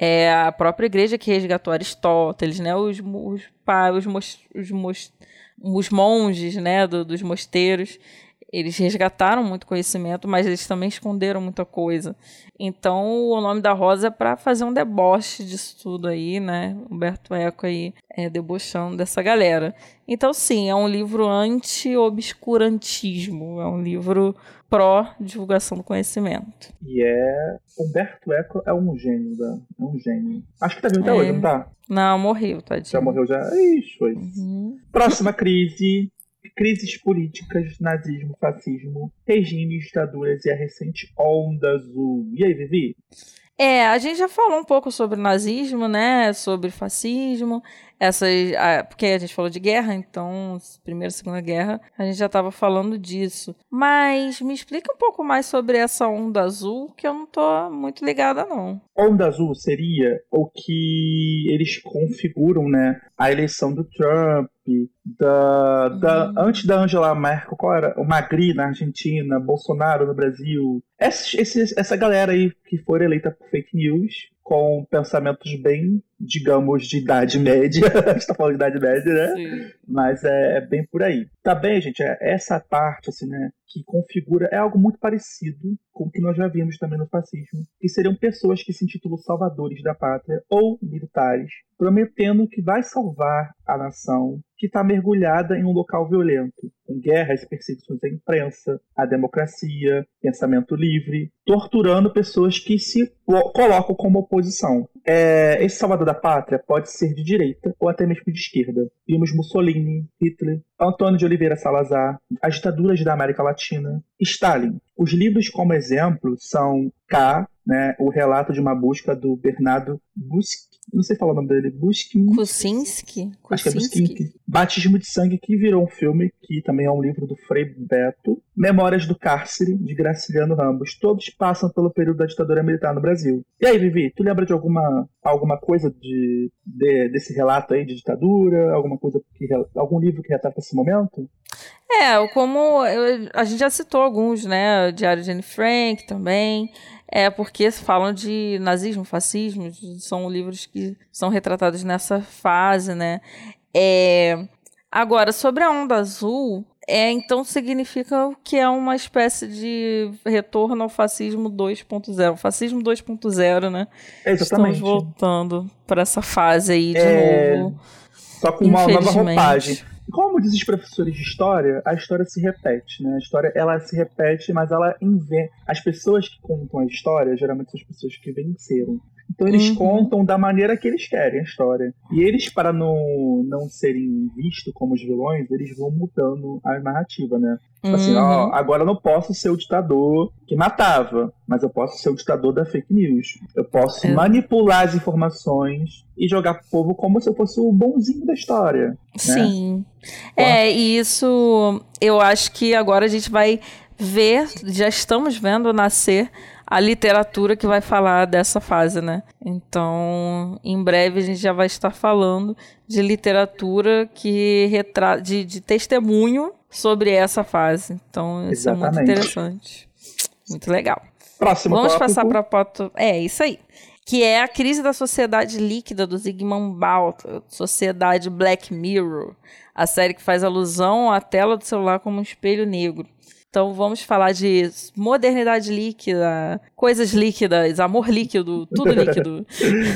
é a própria igreja que resgatou Aristóteles, né? Os, os, os, os, os, os monges, né? Do, dos mosteiros eles resgataram muito conhecimento, mas eles também esconderam muita coisa. Então, o nome da Rosa é para fazer um deboche disso tudo aí, né? Humberto Eco aí é, debochando dessa galera. Então, sim, é um livro anti-obscurantismo, é um livro pró-divulgação do conhecimento. E é. Humberto Eco é um gênio, da... é um gênio. Acho que tá vivo até É. hoje, não tá? Não, morreu, tadinho. Já morreu já. Ixi, foi. Uhum. Próxima crise. Crises políticas, nazismo, fascismo, regimes, ditaduras e a recente onda azul. E aí, Vivi? É, a gente já falou um pouco sobre nazismo, né? Sobre fascismo, essas, ah, porque a gente falou de guerra, então primeira, e segunda guerra, a gente já estava falando disso. Mas me explica um pouco mais sobre essa onda azul, que eu não tô muito ligada não. Onda azul seria o que eles configuram, né? A eleição do Trump, da, da Uhum. antes da Angela Merkel, qual era? O Magri na Argentina, Bolsonaro no Brasil. Essa, esse- essa galera aí que foi eleita por fake news, com pensamentos bem, digamos, de idade média. *laughs* a gente tá falando de idade média, né? Mas é, é bem por aí. Também, gente, é essa parte, assim, né, que configura, é algo muito parecido com o que nós já vimos também no fascismo, que seriam pessoas que se intitulam salvadores da pátria ou militares, prometendo que vai salvar a nação que está mergulhada em um local violento, com guerras perseguições à imprensa, à democracia, pensamento livre, torturando pessoas que se co- colocam como oposição. É, esse salvador da pátria pode ser de direita ou até mesmo de esquerda. Vimos Mussolini, Hitler, Antônio de Oliveira Salazar, as ditaduras da América Latina, Stalin. Os livros como exemplo são K, né, o relato de uma busca do Bernardo Busk, não sei falar o nome dele, Buskin, Kuczynski? Acho que é Busquinski. Batismo de Sangue, que virou um filme, que também é um livro do Frei Beto. Memórias do Cárcere, de Graciliano Ramos. Todos passam pelo período da ditadura militar no Brasil. E aí, Vivi, tu lembra de alguma, alguma coisa de, de- desse relato aí de ditadura? Alguma coisa que, algum livro que retrata esse momento? É, como eu- a gente já citou alguns, né? O Diário de Anne Frank também. É porque falam de nazismo, fascismo, são livros que são retratados nessa fase, né? É, agora, sobre a onda azul, é, então significa que é uma espécie de retorno ao fascismo 2.0. Fascismo 2.0, né? É, Estamos exatamente. voltando para essa fase aí de É, novo. Só com uma nova roupagem. Como dizem os professores de história, a história se repete, né? A história ela se repete, mas ela inventa. As pessoas que contam a história, geralmente são as pessoas que venceram. Então eles Uhum. contam da maneira que eles querem a história. E eles, para não, não serem vistos como os vilões, eles vão mudando a narrativa, né? Tipo assim, ó, Uhum. agora eu não posso ser o ditador que matava, mas eu posso ser o ditador da fake news. Eu posso É. manipular as informações e jogar pro povo como se eu fosse o bonzinho da história. Sim. É, e isso eu acho que agora a gente vai ver, já estamos vendo nascer a literatura que vai falar dessa fase, né? Então, em breve a gente já vai estar falando de literatura que retrata de, de testemunho sobre essa fase. Então, isso é muito Exatamente. interessante. Muito legal. Próximo Vamos tópico. passar para foto. É, isso aí. Que é a crise da sociedade líquida do Zygmunt Bauta, Sociedade Black Mirror, a série que faz alusão à tela do celular como um espelho negro. Então vamos falar de modernidade líquida, coisas líquidas, amor líquido, tudo líquido.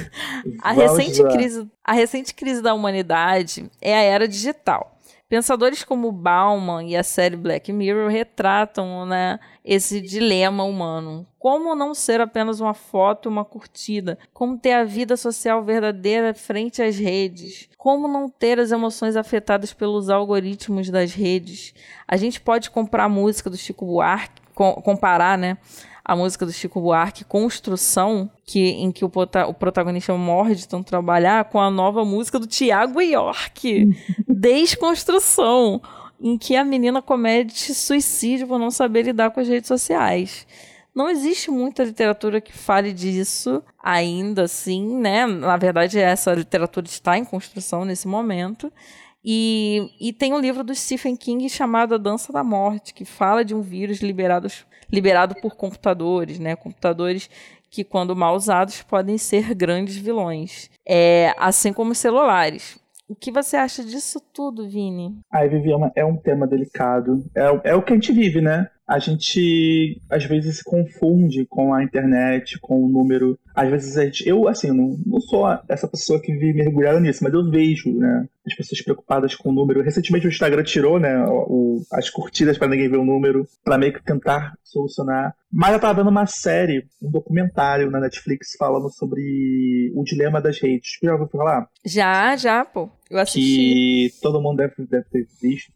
*laughs* A recente, crise, a recente crise da humanidade é a era digital. Pensadores como Bauman e a série Black Mirror retratam né, esse dilema humano. Como não ser apenas uma foto, uma curtida? Como ter a vida social verdadeira frente às redes? Como não ter as emoções afetadas pelos algoritmos das redes? A gente pode comprar música do Chico Buarque, co- comparar, né? A música do Chico Buarque, Construção, que, em que o, o protagonista morre de tanto trabalhar, com a nova música do Tiago York, *laughs* Desconstrução. em que a menina comete suicídio por não saber lidar com as redes sociais. Não existe muita literatura que fale disso ainda assim, né? Na verdade, essa literatura está em construção nesse momento. E, e tem um livro do Stephen King chamado A Dança da Morte, que fala de um vírus liberados, liberado por computadores, né? Computadores que, quando mal usados, podem ser grandes vilões. É, assim como celulares. O que você acha disso tudo, Vini? Ai, Viviana, é um tema delicado. É, é o que a gente vive, né? A gente às vezes se confunde com a internet, com o número. Às vezes a gente. Eu, assim, não, não sou essa pessoa que vive mergulhada nisso, mas eu vejo, né? As pessoas preocupadas com o número. Recentemente o Instagram tirou, né? O, as curtidas para ninguém ver o número, para meio que tentar solucionar. Mas eu tava vendo uma série, um documentário na Netflix falando sobre o dilema das redes. Já ouviu falar? Já, já, pô. Eu assisti. Que todo mundo deve, deve ter visto,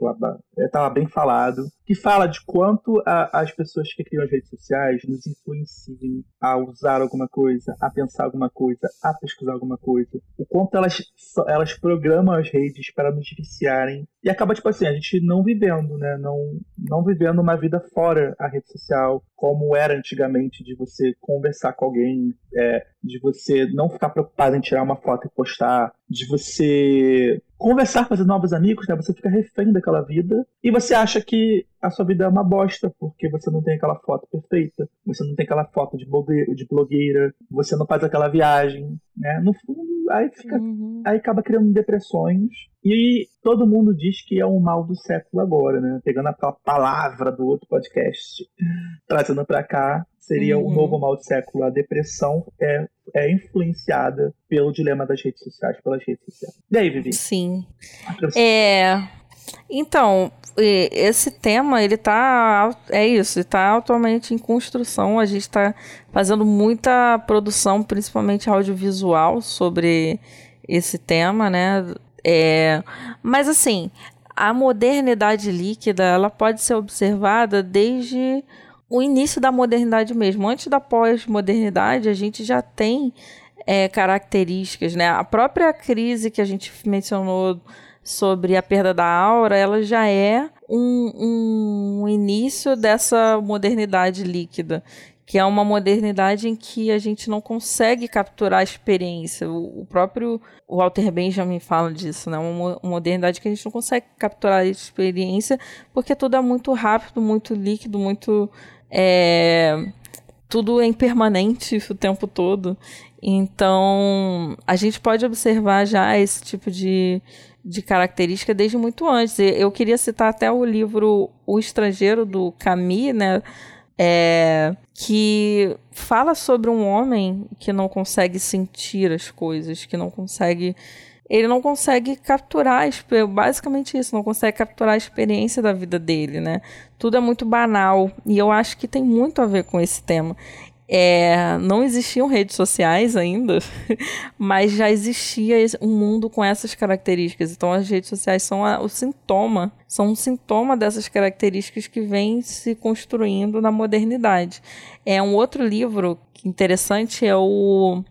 estava bem falado. Que fala de quanto a, as pessoas que criam as redes sociais nos influenciam a usar alguma coisa, a pensar alguma coisa, a pesquisar alguma coisa. O quanto elas, elas programam as redes para nos viciarem. E acaba, tipo assim, a gente não vivendo, né? Não, não vivendo uma vida fora a rede social, como era antigamente, de você conversar com alguém, é, de você não ficar preocupado em tirar uma foto e postar, de você conversar, fazer novos amigos, né? Você fica refém daquela vida e você acha que a sua vida é uma bosta porque você não tem aquela foto perfeita, você não tem aquela foto de blogueira, você não faz aquela viagem, né? No fundo, aí fica, uhum. aí acaba criando depressões e todo mundo diz que é o mal do século agora, né? Pegando a palavra do outro podcast, *laughs* trazendo para cá, seria uhum. o novo mal do século. A depressão é, é influenciada pelo dilema das redes sociais, pelas redes sociais. E aí, Vivi? Sim. É. Então, esse tema, ele tá. É isso, está atualmente em construção. A gente está fazendo muita produção, principalmente audiovisual, sobre esse tema, né? É, mas assim, a modernidade líquida, ela pode ser observada desde o início da modernidade mesmo. Antes da pós-modernidade, a gente já tem é, características, né? A própria crise que a gente mencionou sobre a perda da aura, ela já é um, um início dessa modernidade líquida, que é uma modernidade em que a gente não consegue capturar a experiência. O, próprio Walter Benjamin fala disso, né? Uma modernidade que a gente não consegue capturar a experiência porque tudo é muito rápido, muito líquido, muito é, tudo é impermanente o tempo todo. Então, a gente pode observar já esse tipo de, de característica desde muito antes. Eu queria citar até o livro O Estrangeiro, do Camus, né? É, que fala sobre um homem que não consegue sentir as coisas, que não consegue ele não consegue capturar, basicamente isso, não consegue capturar a experiência da vida dele, né? Tudo é muito banal e eu acho que tem muito a ver com esse tema. É, não existiam redes sociais ainda, *laughs* mas já existia um mundo com essas características. Então, as redes sociais são a, o sintoma, são um sintoma dessas características que vem se construindo na modernidade. É um outro livro interessante é o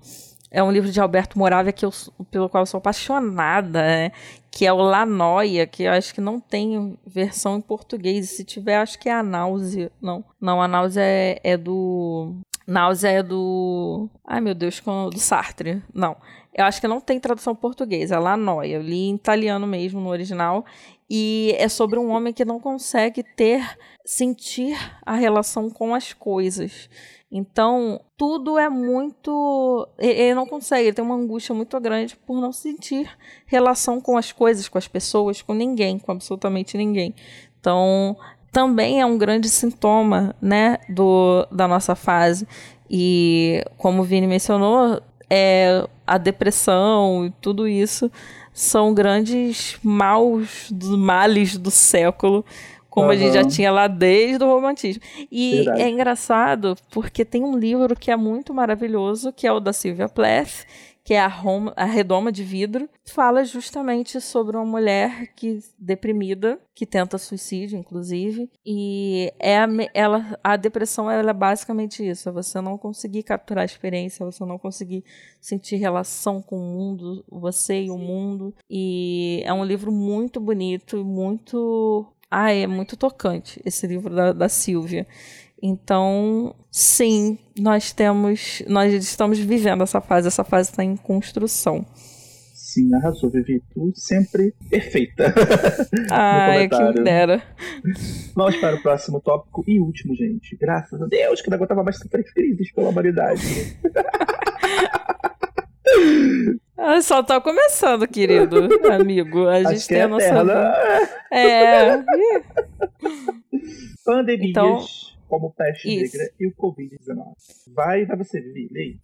é um livro de Alberto Moravia que eu, pelo qual eu sou apaixonada, né? que é o La Noia, que eu acho que não tem versão em português. Se tiver, acho que é a Náusea. Não, não, a Náusea é, é do. Náusea é do. Ai meu Deus, do Sartre. Não. Eu acho que não tem tradução portuguesa, é La Noia. Eu li em italiano mesmo no original. E é sobre um homem que não consegue ter, sentir a relação com as coisas. Então, tudo é muito. Ele não consegue, ele tem uma angústia muito grande por não sentir relação com as coisas, com as pessoas, com ninguém, com absolutamente ninguém. Então, também é um grande sintoma, né, do, da nossa fase. E, como o Vini mencionou, é, a depressão e tudo isso são grandes maus, males do século como uhum. a gente já tinha lá desde o romantismo. E Verdade. é engraçado porque tem um livro que é muito maravilhoso, que é o da Sylvia Plath, que é a, Roma, a Redoma de Vidro, fala justamente sobre uma mulher que deprimida, que tenta suicídio, inclusive, e é a, ela, a depressão ela é basicamente isso, é você não conseguir capturar a experiência, você não conseguir sentir relação com o mundo, você e o mundo, e é um livro muito bonito, muito Ah, é muito tocante esse livro da, da Silvia. Então, sim, nós temos, nós estamos vivendo essa fase, essa fase está em construção. Sim, arrasou, Vivi. Tu sempre perfeita. *laughs* Ai, que me dera. Vamos para o próximo tópico e último, gente. Graças a Deus que não aguentava mais sofrer crises pela humanidade. *laughs* Ah, só tá começando, querido amigo. A gente Acho tem é a nossa. eterna. É. *laughs* Pandemias Então, como peste isso. negra e o Covid-19. Vai, vai você, Vivi. Lê.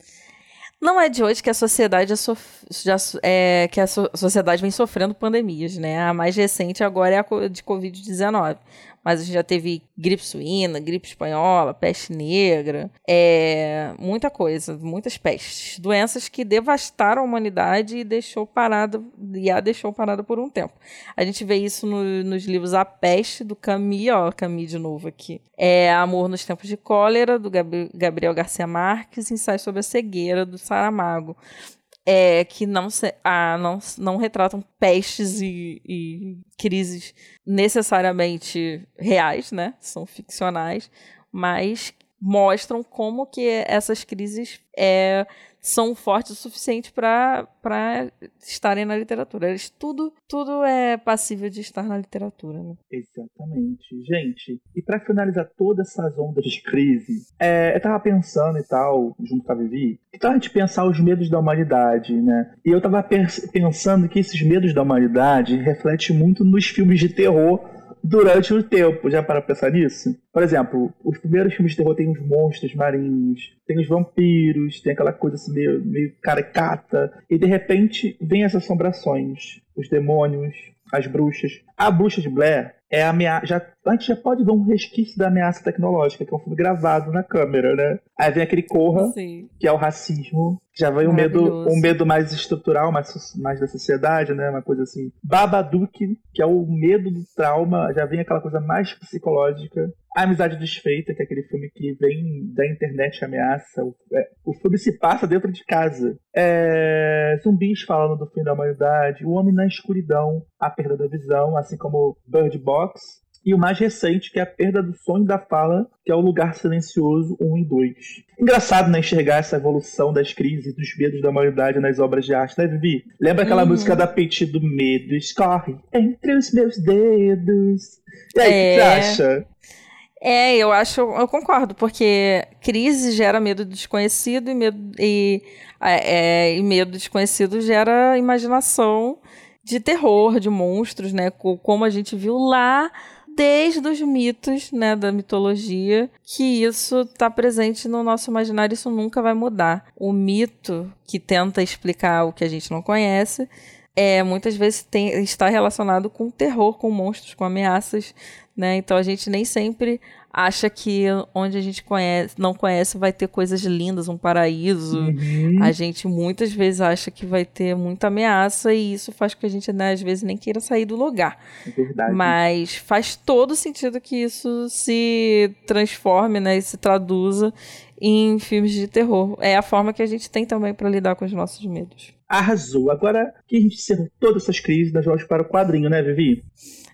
Não é de hoje que a sociedade já sof- já é, que a so- sociedade vem sofrendo pandemias, né? A mais recente agora é a de Covid-19. Mas a gente já teve gripe suína, gripe espanhola, peste negra, é, muita coisa, muitas pestes. Doenças que devastaram a humanidade e deixou parada, e a deixou parada por um tempo. A gente vê isso no- nos livros A Peste, do Camus, ó, Camus de novo aqui. É Amor nos Tempos de Cólera, do Gab- Gabriel Garcia Marques, Ensaio sobre a Cegueira, do Saramago. É, que não, se- ah, não, não retratam pestes e, e crises necessariamente reais, né? São ficcionais, mas mostram como que essas crises é, são fortes o suficiente para estarem na literatura. Eles, tudo, tudo é passível de estar na literatura. Né? Exatamente. Gente, e pra finalizar todas essas ondas de crise, é, eu tava pensando e tal, junto com a Vivi, que tal a gente pensar os medos da humanidade, né? E eu tava pensando que esses medos da humanidade refletem muito nos filmes de terror durante o tempo. Já para pensar nisso? Por exemplo, os primeiros filmes de terror tem os monstros marinhos, tem os vampiros, tem aquela coisa assim meio, meio caricata, e de repente vem essas assombrações, os demônios, as bruxas. A Bruxa de Blair é a ameaça. Já, antes já pode ver um resquício da ameaça tecnológica, que é um filme gravado na câmera, né? Aí vem aquele Corra, Sim. que é o racismo. Já vem um medo, um medo mais estrutural, mais, mais da sociedade, né? Uma coisa assim. Babadook, que é o medo do trauma, já vem aquela coisa mais psicológica. A Amizade Desfeita, que é aquele filme que vem da internet ameaça. O, é, o filme se passa dentro de casa. É, zumbis falando do fim da humanidade. O Homem na Escuridão, a perda da visão, assim como Bird Box. E o mais recente, que é a perda do sonho da fala, que é o Lugar Silencioso 1 e 2. Engraçado, né, enxergar essa evolução das crises e dos medos da humanidade nas obras de arte, né, Vivi? Lembra aquela Uhum. música da Petit do Medo? Escorre entre os meus dedos. E aí, o que É. você acha? É, eu acho, eu concordo, porque crise gera medo do desconhecido e medo, e, é, é, e medo do desconhecido gera imaginação de terror, de monstros, né? co- Como a gente viu lá desde os mitos, né, da mitologia, que isso está presente no nosso imaginário, isso nunca vai mudar. O mito que tenta explicar o que a gente não conhece é muitas vezes tem, está relacionado com terror, com monstros, com ameaças, né? Então a gente nem sempre acha que onde a gente conhece, não conhece vai ter coisas lindas, um paraíso. Uhum. A gente muitas vezes acha que vai ter muita ameaça e isso faz com que a gente, né, às vezes, nem queira sair do lugar. É verdade. Mas faz todo sentido que isso se transforme, né, e se traduza em filmes de terror. É a forma que a gente tem também para lidar com os nossos medos. Arrasou. Agora que a gente encerrou todas essas crises, nós vamos para o quadrinho, né, Vivi?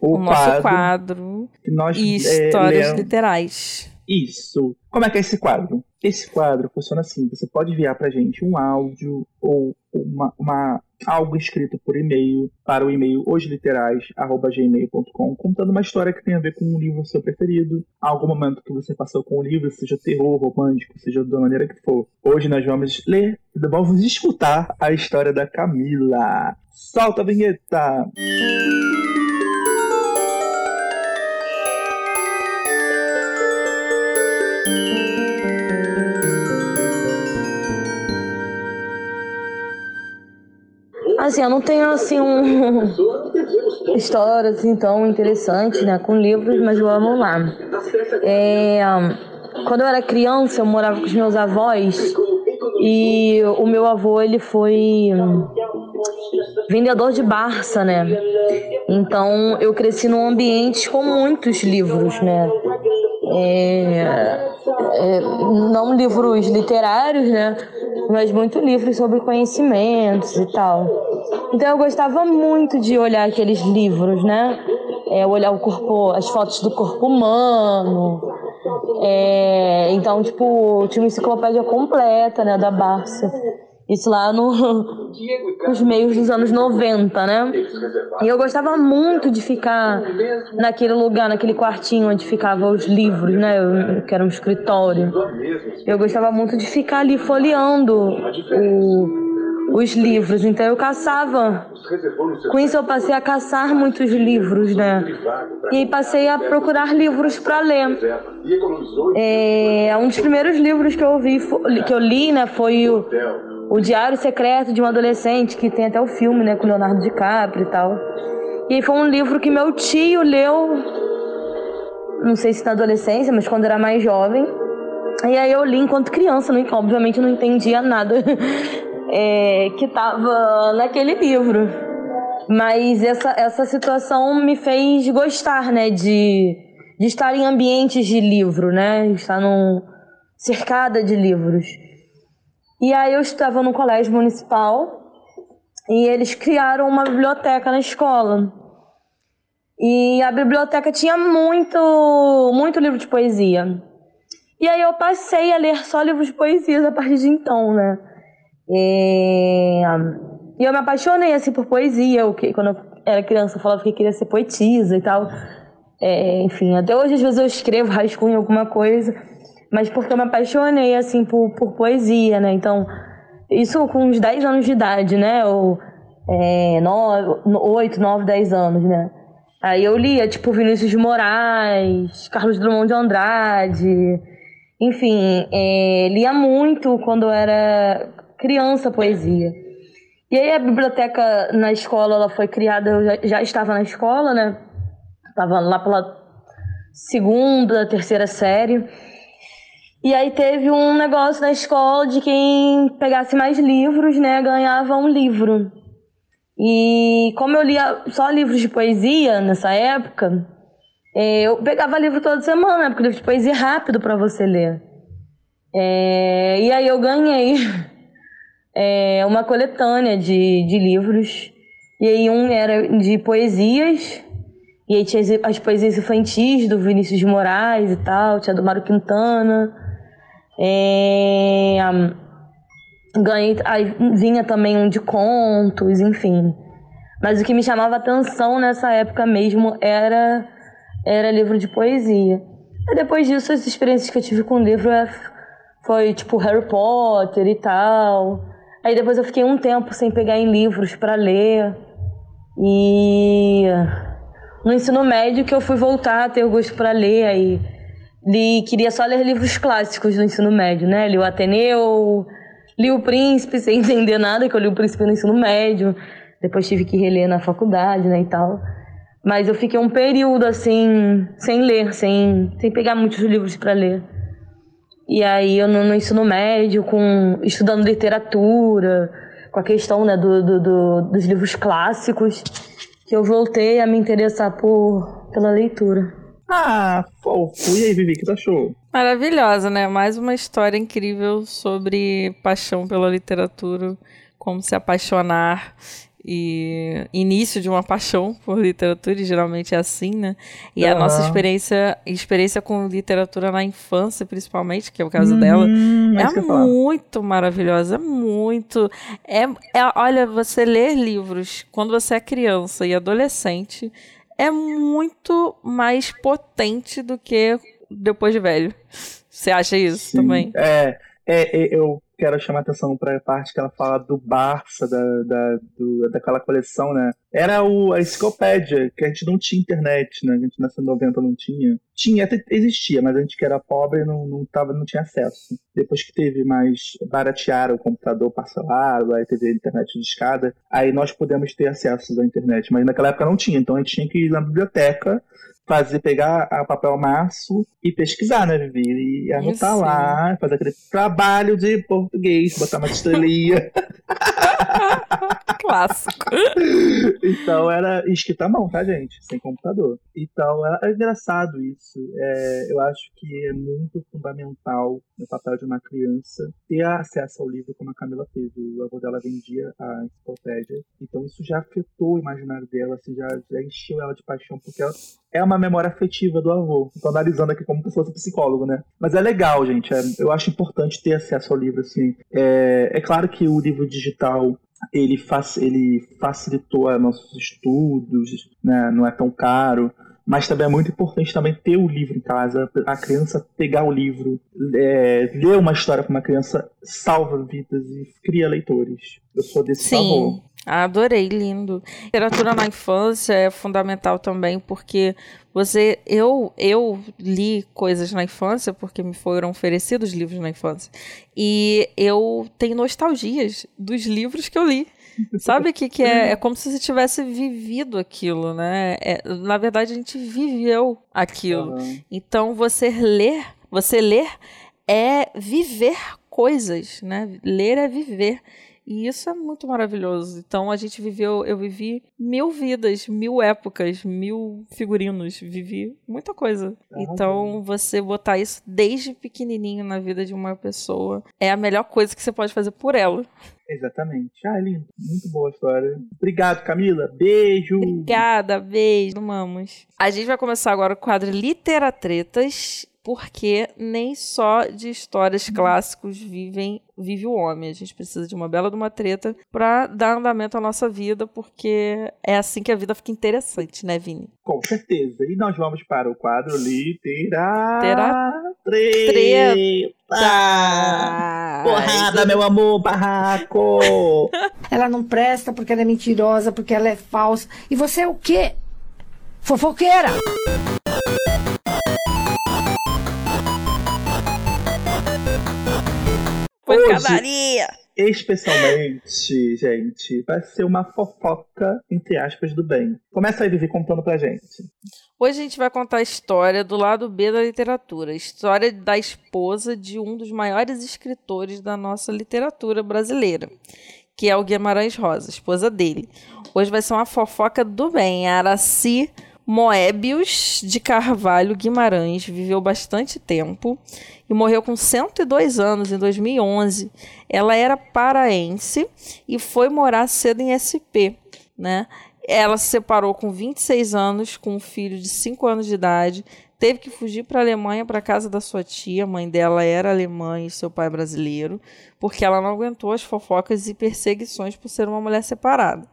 O, nosso quadro que nós e é, histórias lemos- literais. Isso. Como é que é esse quadro? Esse quadro funciona assim: você pode enviar pra gente um áudio ou uma, uma- algo escrito por e-mail para o e-mail hojeliterais.gmail.com contando uma história que tem a ver com um livro seu preferido, algum momento que você passou com o livro, seja terror, romântico, seja da maneira que for. Hoje nós vamos ler, vamos escutar a história da Camila. Solta a vinheta! Assim, eu não tenho assim um *laughs* histórias assim tão interessantes, né, com livros, mas vamos lá. É, quando eu era criança, eu morava com os meus avós e o meu avô ele foi vendedor de Barça, né? Então eu cresci num ambiente com muitos livros, né? É, é, não livros literários, né? Mas muitos livros sobre conhecimentos e tal. Então eu gostava muito de olhar aqueles livros, né? é, olhar o corpo, as fotos do corpo humano. É, então, tipo, tinha uma enciclopédia completa, né, da Barça. Isso lá no, nos meios dos anos 90, né? E eu gostava muito de ficar naquele lugar, naquele quartinho onde ficavam os livros, né? Eu- Que era um escritório. Eu gostava muito de ficar ali folheando o- os livros. Então eu caçava. Com isso eu passei a caçar muitos livros, né? E aí passei a procurar livros para ler. É, um dos primeiros livros que eu vi, que eu li, né, foi o, o Diário Secreto de um Adolescente, que tem até o filme, né, com Leonardo DiCaprio e tal. E foi um livro que meu tio leu, não sei se na adolescência, mas quando era mais jovem. E aí eu li enquanto criança, né, obviamente não entendia nada *laughs* é, que tava naquele livro. Mas essa, essa situação me fez gostar, né, de, de estar em ambientes de livro, né, estar num, cercada de livros. E aí eu estava no colégio municipal e eles criaram uma biblioteca na escola. E a biblioteca tinha muito, muito livro de poesia. E aí eu passei a ler só livros de poesias a partir de então, né? E, e eu me apaixonei assim por poesia. Eu, quando eu era criança eu falava que queria ser poetisa e tal. É, enfim, até hoje às vezes eu escrevo, *laughs* rascunho alguma coisa, mas porque eu me apaixonei assim por, por poesia, né? Então, isso com uns 10 anos de idade, né? Ou é, 9, 8, 9, 10 anos, né? Aí eu lia, tipo, Vinícius de Moraes, Carlos Drummond de Andrade, enfim, é, lia muito quando eu era criança poesia. E aí a biblioteca na escola, ela foi criada, eu já, já estava na escola, né? Estava lá pela segunda, terceira série. E aí teve um negócio na escola de quem pegasse mais livros, né, ganhava um livro. E como eu lia só livros de poesia nessa época, eh, eu pegava livro toda semana, porque livro de poesia é rápido para você ler. Eh, e aí eu ganhei eh, *laughs* uma coletânea de, de livros. E aí um era de poesias, e aí tinha as- as poesias infantis do Vinícius de Moraes e tal, tinha do Mário Quintana. É, ganhei, aí vinha também um de contos, enfim. Mas o que me chamava atenção nessa época mesmo era era livro de poesia. E depois disso, as experiências que eu tive com livro é- foi tipo Harry Potter e tal. Aí depois eu fiquei um tempo sem pegar em livros para ler. E no ensino médio que eu fui voltar a ter o gosto para ler aí li, queria só ler livros clássicos do ensino médio, né? Li o Ateneu, li o Príncipe *laughs* sem entender nada, que eu li o Príncipe no ensino médio. Depois tive que reler na faculdade, né, e tal. Mas eu fiquei um período assim, sem ler, sem, sem pegar muitos livros para ler. E aí eu no, no ensino médio, com estudando literatura, com a questão né, do, do- do- dos livros clássicos, que eu voltei a me interessar por, pela leitura. Ah, fofo. E aí, Vivi, o que tu achou? Maravilhosa, né? Mais uma história incrível sobre paixão pela literatura, como se apaixonar e início de uma paixão por literatura, e geralmente é assim, né? E a nossa experiência, experiência com literatura na infância, principalmente, que é o caso dela, Hum, é falar. muito maravilhosa, é muito. É, é- olha, você ler livros quando você é criança e adolescente é muito mais potente do que depois de velho. Você acha isso Sim. também? É, é, é, eu quero chamar atenção para a parte que ela fala do Barça, da, da, do- daquela coleção, né? Era o, a enciclopédia, que a gente não tinha internet, né? A gente nessa 90 não tinha. Tinha, até existia, mas a gente que era pobre não, não, tava, não tinha acesso. Depois que teve mais, baratearam o computador parcelado, aí teve a internet de escada, aí nós pudemos ter acesso à internet, mas naquela época não tinha, então a gente tinha que ir na biblioteca fazer, pegar a papel maço e pesquisar, né, Vivi? E anotar Isso. lá, fazer aquele trabalho de português, botar uma *laughs* estrelinha. Clássico. *laughs* Então era escrita à mão, tá, gente? Sem computador. Então é, é engraçado isso. É, eu acho que é muito fundamental no papel de uma criança ter acesso ao livro como a Camila teve. O avô dela vendia a enciclopédia. Então isso já afetou o imaginário dela, assim, já, já encheu ela de paixão, porque ela é uma memória afetiva do avô. Tô analisando aqui como se fosse psicólogo, né? Mas é legal, gente. É, eu acho importante ter acesso ao livro, assim. É, é claro que o livro digital ele, fac, ele facilitou nossos estudos, né? não é tão caro, mas também é muito importante também ter o livro em casa, a criança pegar o livro, é, ler uma história para uma criança salva vidas e cria leitores. Eu sou desse Sim. favor. Adorei, lindo. Literatura na infância é fundamental também, porque você, eu, eu li coisas na infância, porque me foram oferecidos livros na infância, e eu tenho nostalgias dos livros que eu li. Sabe o que, que é? É como se você tivesse vivido aquilo, né? É, na verdade, a gente viveu aquilo. Aham. Então, você ler, você ler é viver coisas, né? Ler é viver. E isso é muito maravilhoso. Então a gente viveu, eu vivi mil vidas, mil épocas, mil figurinos, vivi muita coisa. Então você botar isso desde pequenininho na vida de uma pessoa é a melhor coisa que você pode fazer por ela. Exatamente. Ah, é lindo. Muito boa a história. Obrigado, Camila. Beijo. Obrigada, beijo, amamos. A gente vai começar agora o quadro Literatretas, porque nem só de histórias clássicos vivem vive o homem. A gente precisa de uma bela de uma treta para dar andamento à nossa vida, porque é assim que a vida fica interessante, né, Vini? Com certeza. E nós vamos para o quadro Litera... Tera- Treta. Tá. Porrada, meu amor, barraco. *laughs* Ela não presta porque ela é mentirosa, porque ela é falsa. E você é o quê? Fofoqueira! Pancadaria! Especialmente, gente, vai ser uma fofoca, entre aspas, do bem. Começa aí, Vivi, contando pra gente. Hoje a gente vai contar a história do lado B da literatura, a história da esposa de um dos maiores escritores da nossa literatura brasileira, que é o Guimarães Rosa, esposa dele. Hoje vai ser uma fofoca do bem. A Araci Moebius de Carvalho Guimarães viveu bastante tempo e morreu com 102 anos em 2011. Ela era paraense e foi morar cedo em SP, né? Ela se separou com 26 anos, com um filho de 5 anos de idade. Teve que fugir para a Alemanha, para casa da sua tia. A mãe dela era alemã e seu pai brasileiro, porque ela não aguentou as fofocas e perseguições por ser uma mulher separada.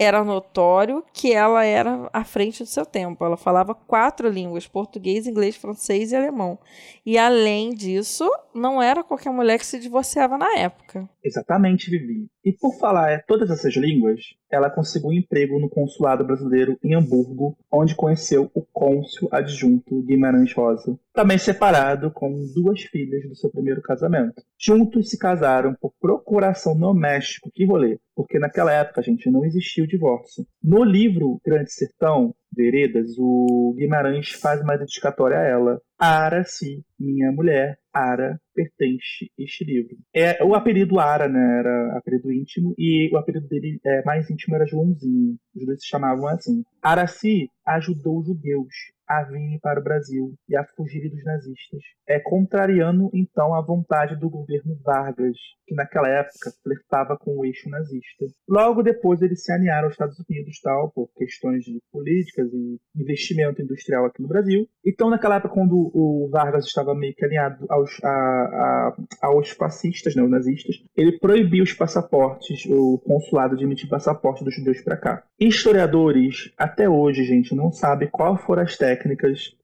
Era notório que ela era à frente do seu tempo. Ela falava quatro línguas: português, inglês, francês e alemão. E além disso, não era qualquer mulher que se divorciava na época. Exatamente, Vivi. E por falar é, todas essas línguas, ela conseguiu um emprego no consulado brasileiro em Hamburgo, onde conheceu o cônsul adjunto Guimarães Rosa, também separado com duas filhas do seu primeiro casamento. Juntos se casaram por procuração no México. Que rolê! Porque naquela época, gente, não existia o divórcio. No livro Grande Sertão, Veredas, o Guimarães faz uma dedicatória a ela. Ara, se minha mulher, Ara pertence este livro. É, o apelido Ara, né, era apelido íntimo, e o apelido dele é, mais íntimo era Joãozinho. Os dois se chamavam assim. Araci ajudou os judeus a virem para o Brasil e a fugirem dos nazistas, é contrariando então a vontade do governo Vargas, que naquela época flertava com o eixo nazista. Logo depois eles se alinharam aos Estados Unidos, tal, por questões de políticas e investimento industrial aqui no Brasil. Então naquela época quando o Vargas estava meio que alinhado aos, a, a, aos fascistas, né, os nazistas, ele proibiu os passaportes, o consulado de emitir passaporte dos judeus para cá. Historiadores até hoje, gente, não sabem qual foram as técnicas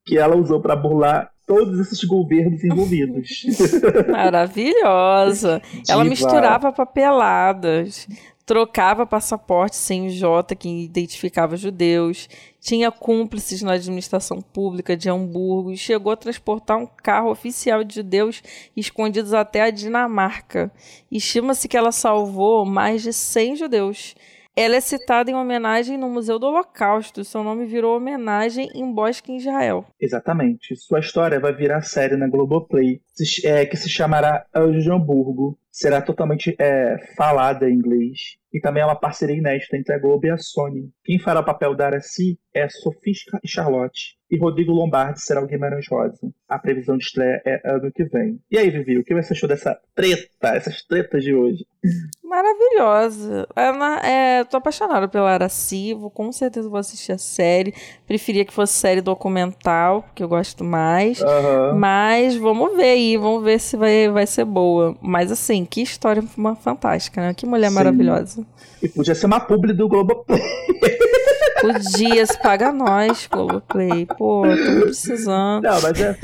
que ela usou para burlar todos esses governos envolvidos. *laughs* Maravilhosa. Ela misturava papeladas, trocava passaporte sem J, que identificava judeus, tinha cúmplices na administração pública de Hamburgo e chegou a transportar um carro oficial de judeus escondidos até a Dinamarca. Estima-se que ela salvou mais de 100 judeus. Ela é citada em homenagem no Museu do Holocausto. Seu nome virou homenagem em Bosque, em Israel. Exatamente. Sua história vai virar série na Globoplay, é, que se chamará Hamburgo. Será totalmente é, falada em inglês. E também é uma parceria inédita entre a Globo e a Sony. Quem fará o papel da Araci é e Charlotte. E Rodrigo Lombardi será o Guimarães Rosa. A previsão de estreia é ano que vem. E aí, Vivi, o que você achou dessa treta, essas tretas de hoje? Maravilhosa. Ana, é, tô apaixonada pela Araci, vou, com certeza vou assistir a série. Preferia que fosse série documental, que eu gosto mais. Aham. Mas vamos ver aí, vamos ver se vai, vai ser boa. Mas assim, que história fantástica, né? Que mulher Sim. maravilhosa. E podia ser uma publi do Globoplay. *laughs* Podia, se paga nós, Globoplay. Pô, tô precisando. Não, mas é,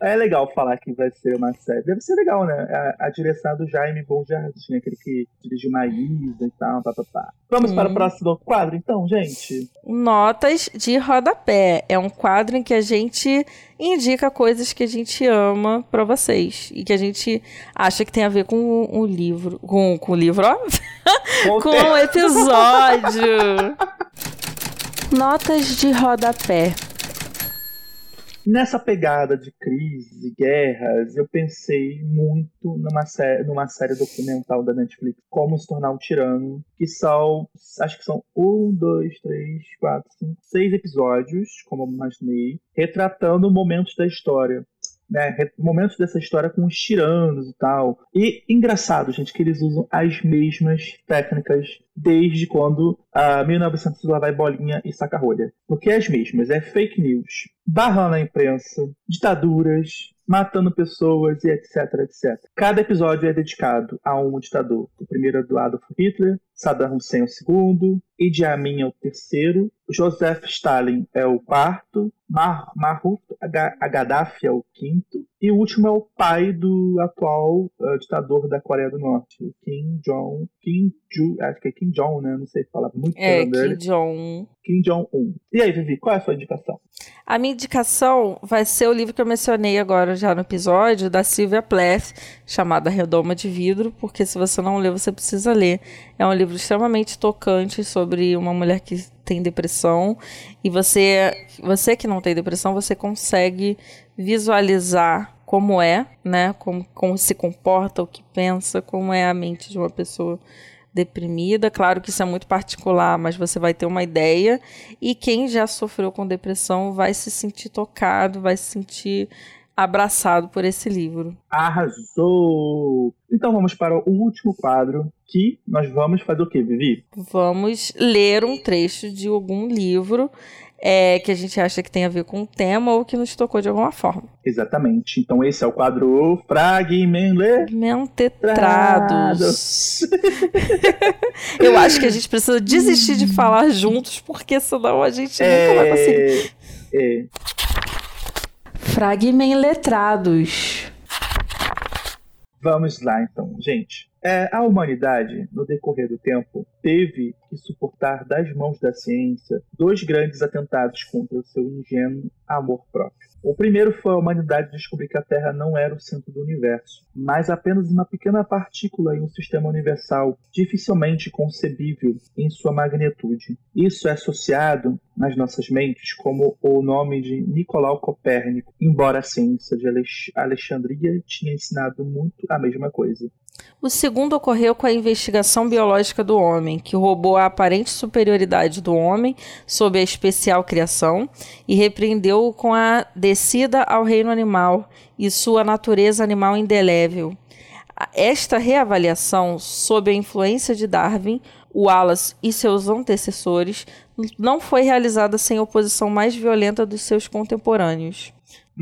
é legal falar que vai ser uma série. Deve ser legal, né? A, a direção do Jaime Bom Jardim, aquele que dirigiu Maísa e tal, pá, pá, pá. Vamos Sim. para o próximo quadro, então, gente? Notas de rodapé. É um quadro em que a gente indica coisas que a gente ama pra vocês. E que a gente acha que tem a ver com o, o livro. Com, com o livro, ó. com *laughs* o episódio. *laughs* Notas de rodapé. Nessa pegada de crise guerras, eu pensei muito numa, sé numa série documental da Netflix, Como Se Tornar um Tirano, que são, acho que são um, dois, três, quatro, cinco, seis episódios, como eu imaginei, retratando momentos da história. Né, momentos dessa história com os tiranos e tal. E engraçado, gente, que eles usam as mesmas técnicas desde quando a 1900 lá vai bolinha e saca rolha. Porque é as mesmas, é fake news, barrando a imprensa, ditaduras, matando pessoas e etc, etc. Cada episódio é dedicado a um ditador. O primeiro é do Adolf Hitler, Saddam Hussein é o segundo, Idi Amin é o terceiro, Joseph Stalin é o quarto, Mahmoud Aga- Gaddafi é o quinto, e o último é o pai do atual eh, ditador da Coreia do Norte, Kim Jong, Kim Ju, acho que é Kim Jong, né? Não sei falar muito É. Kim Jong. Kim Jong-un. E aí, Vivi, qual é a sua indicação? A minha indicação vai ser o livro que eu mencionei agora já no episódio, da Sylvia Plath, chamado A Redoma de Vidro, porque se você não lê, você precisa ler. É um livro extremamente tocante sobre uma mulher que tem depressão e você, você que não tem depressão, você consegue visualizar como é, né? Como, como se comporta, o que pensa, como é a mente de uma pessoa deprimida. Claro que isso é muito particular, mas você vai ter uma ideia. E quem já sofreu com depressão vai se sentir tocado, vai se sentir abraçado por esse livro. Arrasou! Então vamos para o último quadro, que nós vamos fazer o quê, Vivi? Vamos ler um trecho de algum livro é, que a gente acha que tem a ver com o tema ou que nos tocou de alguma forma. Exatamente. Então esse é o quadro Fragmentle. Mentetrados. *laughs* Eu acho que a gente precisa desistir de falar juntos, porque senão a gente nunca vai conseguir. É, é, Fragmenletrados. Vamos lá, então, gente. É, a humanidade, no decorrer do tempo, teve que suportar das mãos da ciência dois grandes atentados contra o seu ingênuo amor próprio. O primeiro foi a humanidade descobrir que a Terra não era o centro do universo, mas apenas uma pequena partícula em um sistema universal dificilmente concebível em sua magnitude. Isso é associado nas nossas mentes como o nome de Nicolau Copérnico, embora a ciência de Alex- Alexandria tinha ensinado muito a mesma coisa. O segundo ocorreu com a investigação biológica do homem, que roubou a aparente superioridade do homem sob a especial criação e repreendeu-o com a descida ao reino animal e sua natureza animal indelével. Esta reavaliação, sob a influência de Darwin, Wallace e seus antecessores, não foi realizada sem a oposição mais violenta dos seus contemporâneos.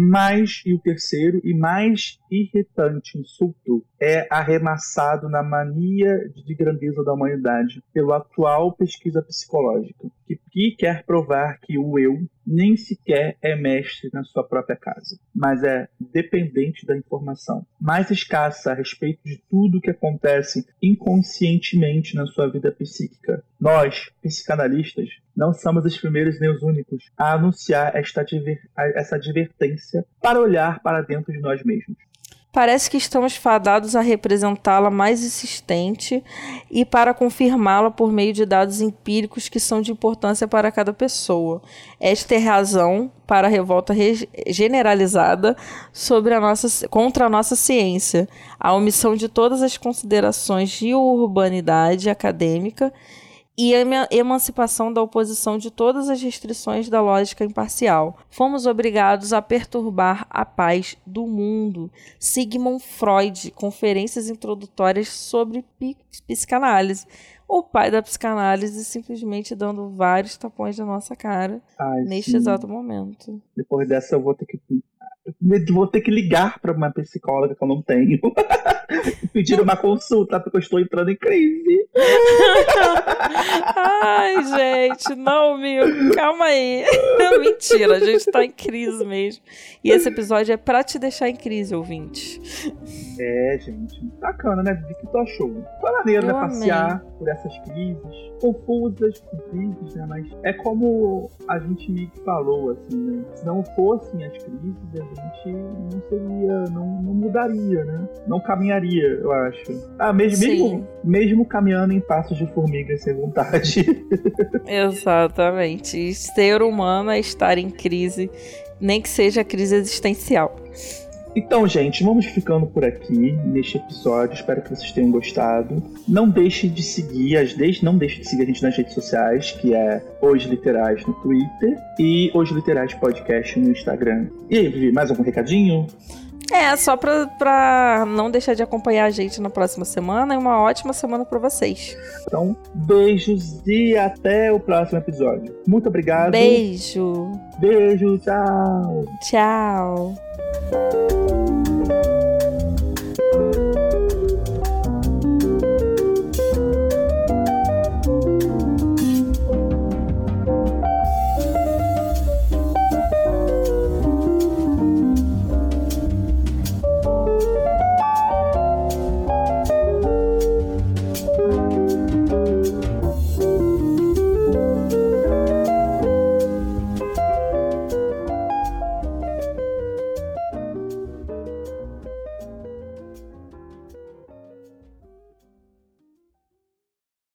Mas, e o terceiro, e mais irritante insulto, é arremassado na mania de grandeza da humanidade pela atual pesquisa psicológica, que, que quer provar que o eu nem sequer é mestre na sua própria casa, mas é dependente da informação, mais escassa a respeito de tudo que acontece inconscientemente na sua vida psíquica. Nós, psicanalistas, não somos os primeiros nem os únicos a anunciar esta essa advertência para olhar para dentro de nós mesmos. Parece que estamos fadados a representá-la mais insistente e para confirmá-la por meio de dados empíricos que são de importância para cada pessoa. Esta é razão para a revolta generalizada sobre a nossa, contra a nossa ciência, a omissão de todas as considerações de urbanidade acadêmica e a emancipação da oposição de todas as restrições da lógica imparcial. Fomos obrigados a perturbar a paz do mundo. Sigmund Freud, conferências introdutórias sobre psicanálise. O pai da psicanálise simplesmente dando vários tapões na nossa cara Ai, neste sim. exato momento. Depois dessa eu vou ter que vou ter que ligar para uma psicóloga que eu não tenho. *laughs* Pedir uma consulta porque eu estou entrando em crise. *laughs* Ai, gente, não, meu, calma aí. *laughs* Mentira, a gente tá em crise mesmo. E esse episódio é pra te deixar em crise, ouvinte. É, gente, bacana, né? O que tu achou? Foi maneiro, né? Passear por essas crises, confusas, com crises, né? Mas é como a gente meio que falou, assim, né? Se não fossem as crises, a gente não seria, não, não mudaria, né? Não caminharia, eu acho. Ah, mesmo, mesmo, mesmo caminhando em passos de formiga sem vontade. *laughs* *laughs* Exatamente. Ser humano é estar em crise, nem que seja crise existencial. Então, gente, vamos ficando por aqui neste episódio. Espero que vocês tenham gostado. Não deixe de seguir, as deixe, não deixe de seguir a gente nas redes sociais, que é Hoje Literais no Twitter e Hoje Literais Podcast no Instagram. E aí, Vivi, mais algum recadinho? É, só pra, pra não deixar de acompanhar a gente na próxima semana e uma ótima semana para vocês. Então, beijos e até o próximo episódio. Muito obrigado. Beijo. Beijo, tchau. Tchau.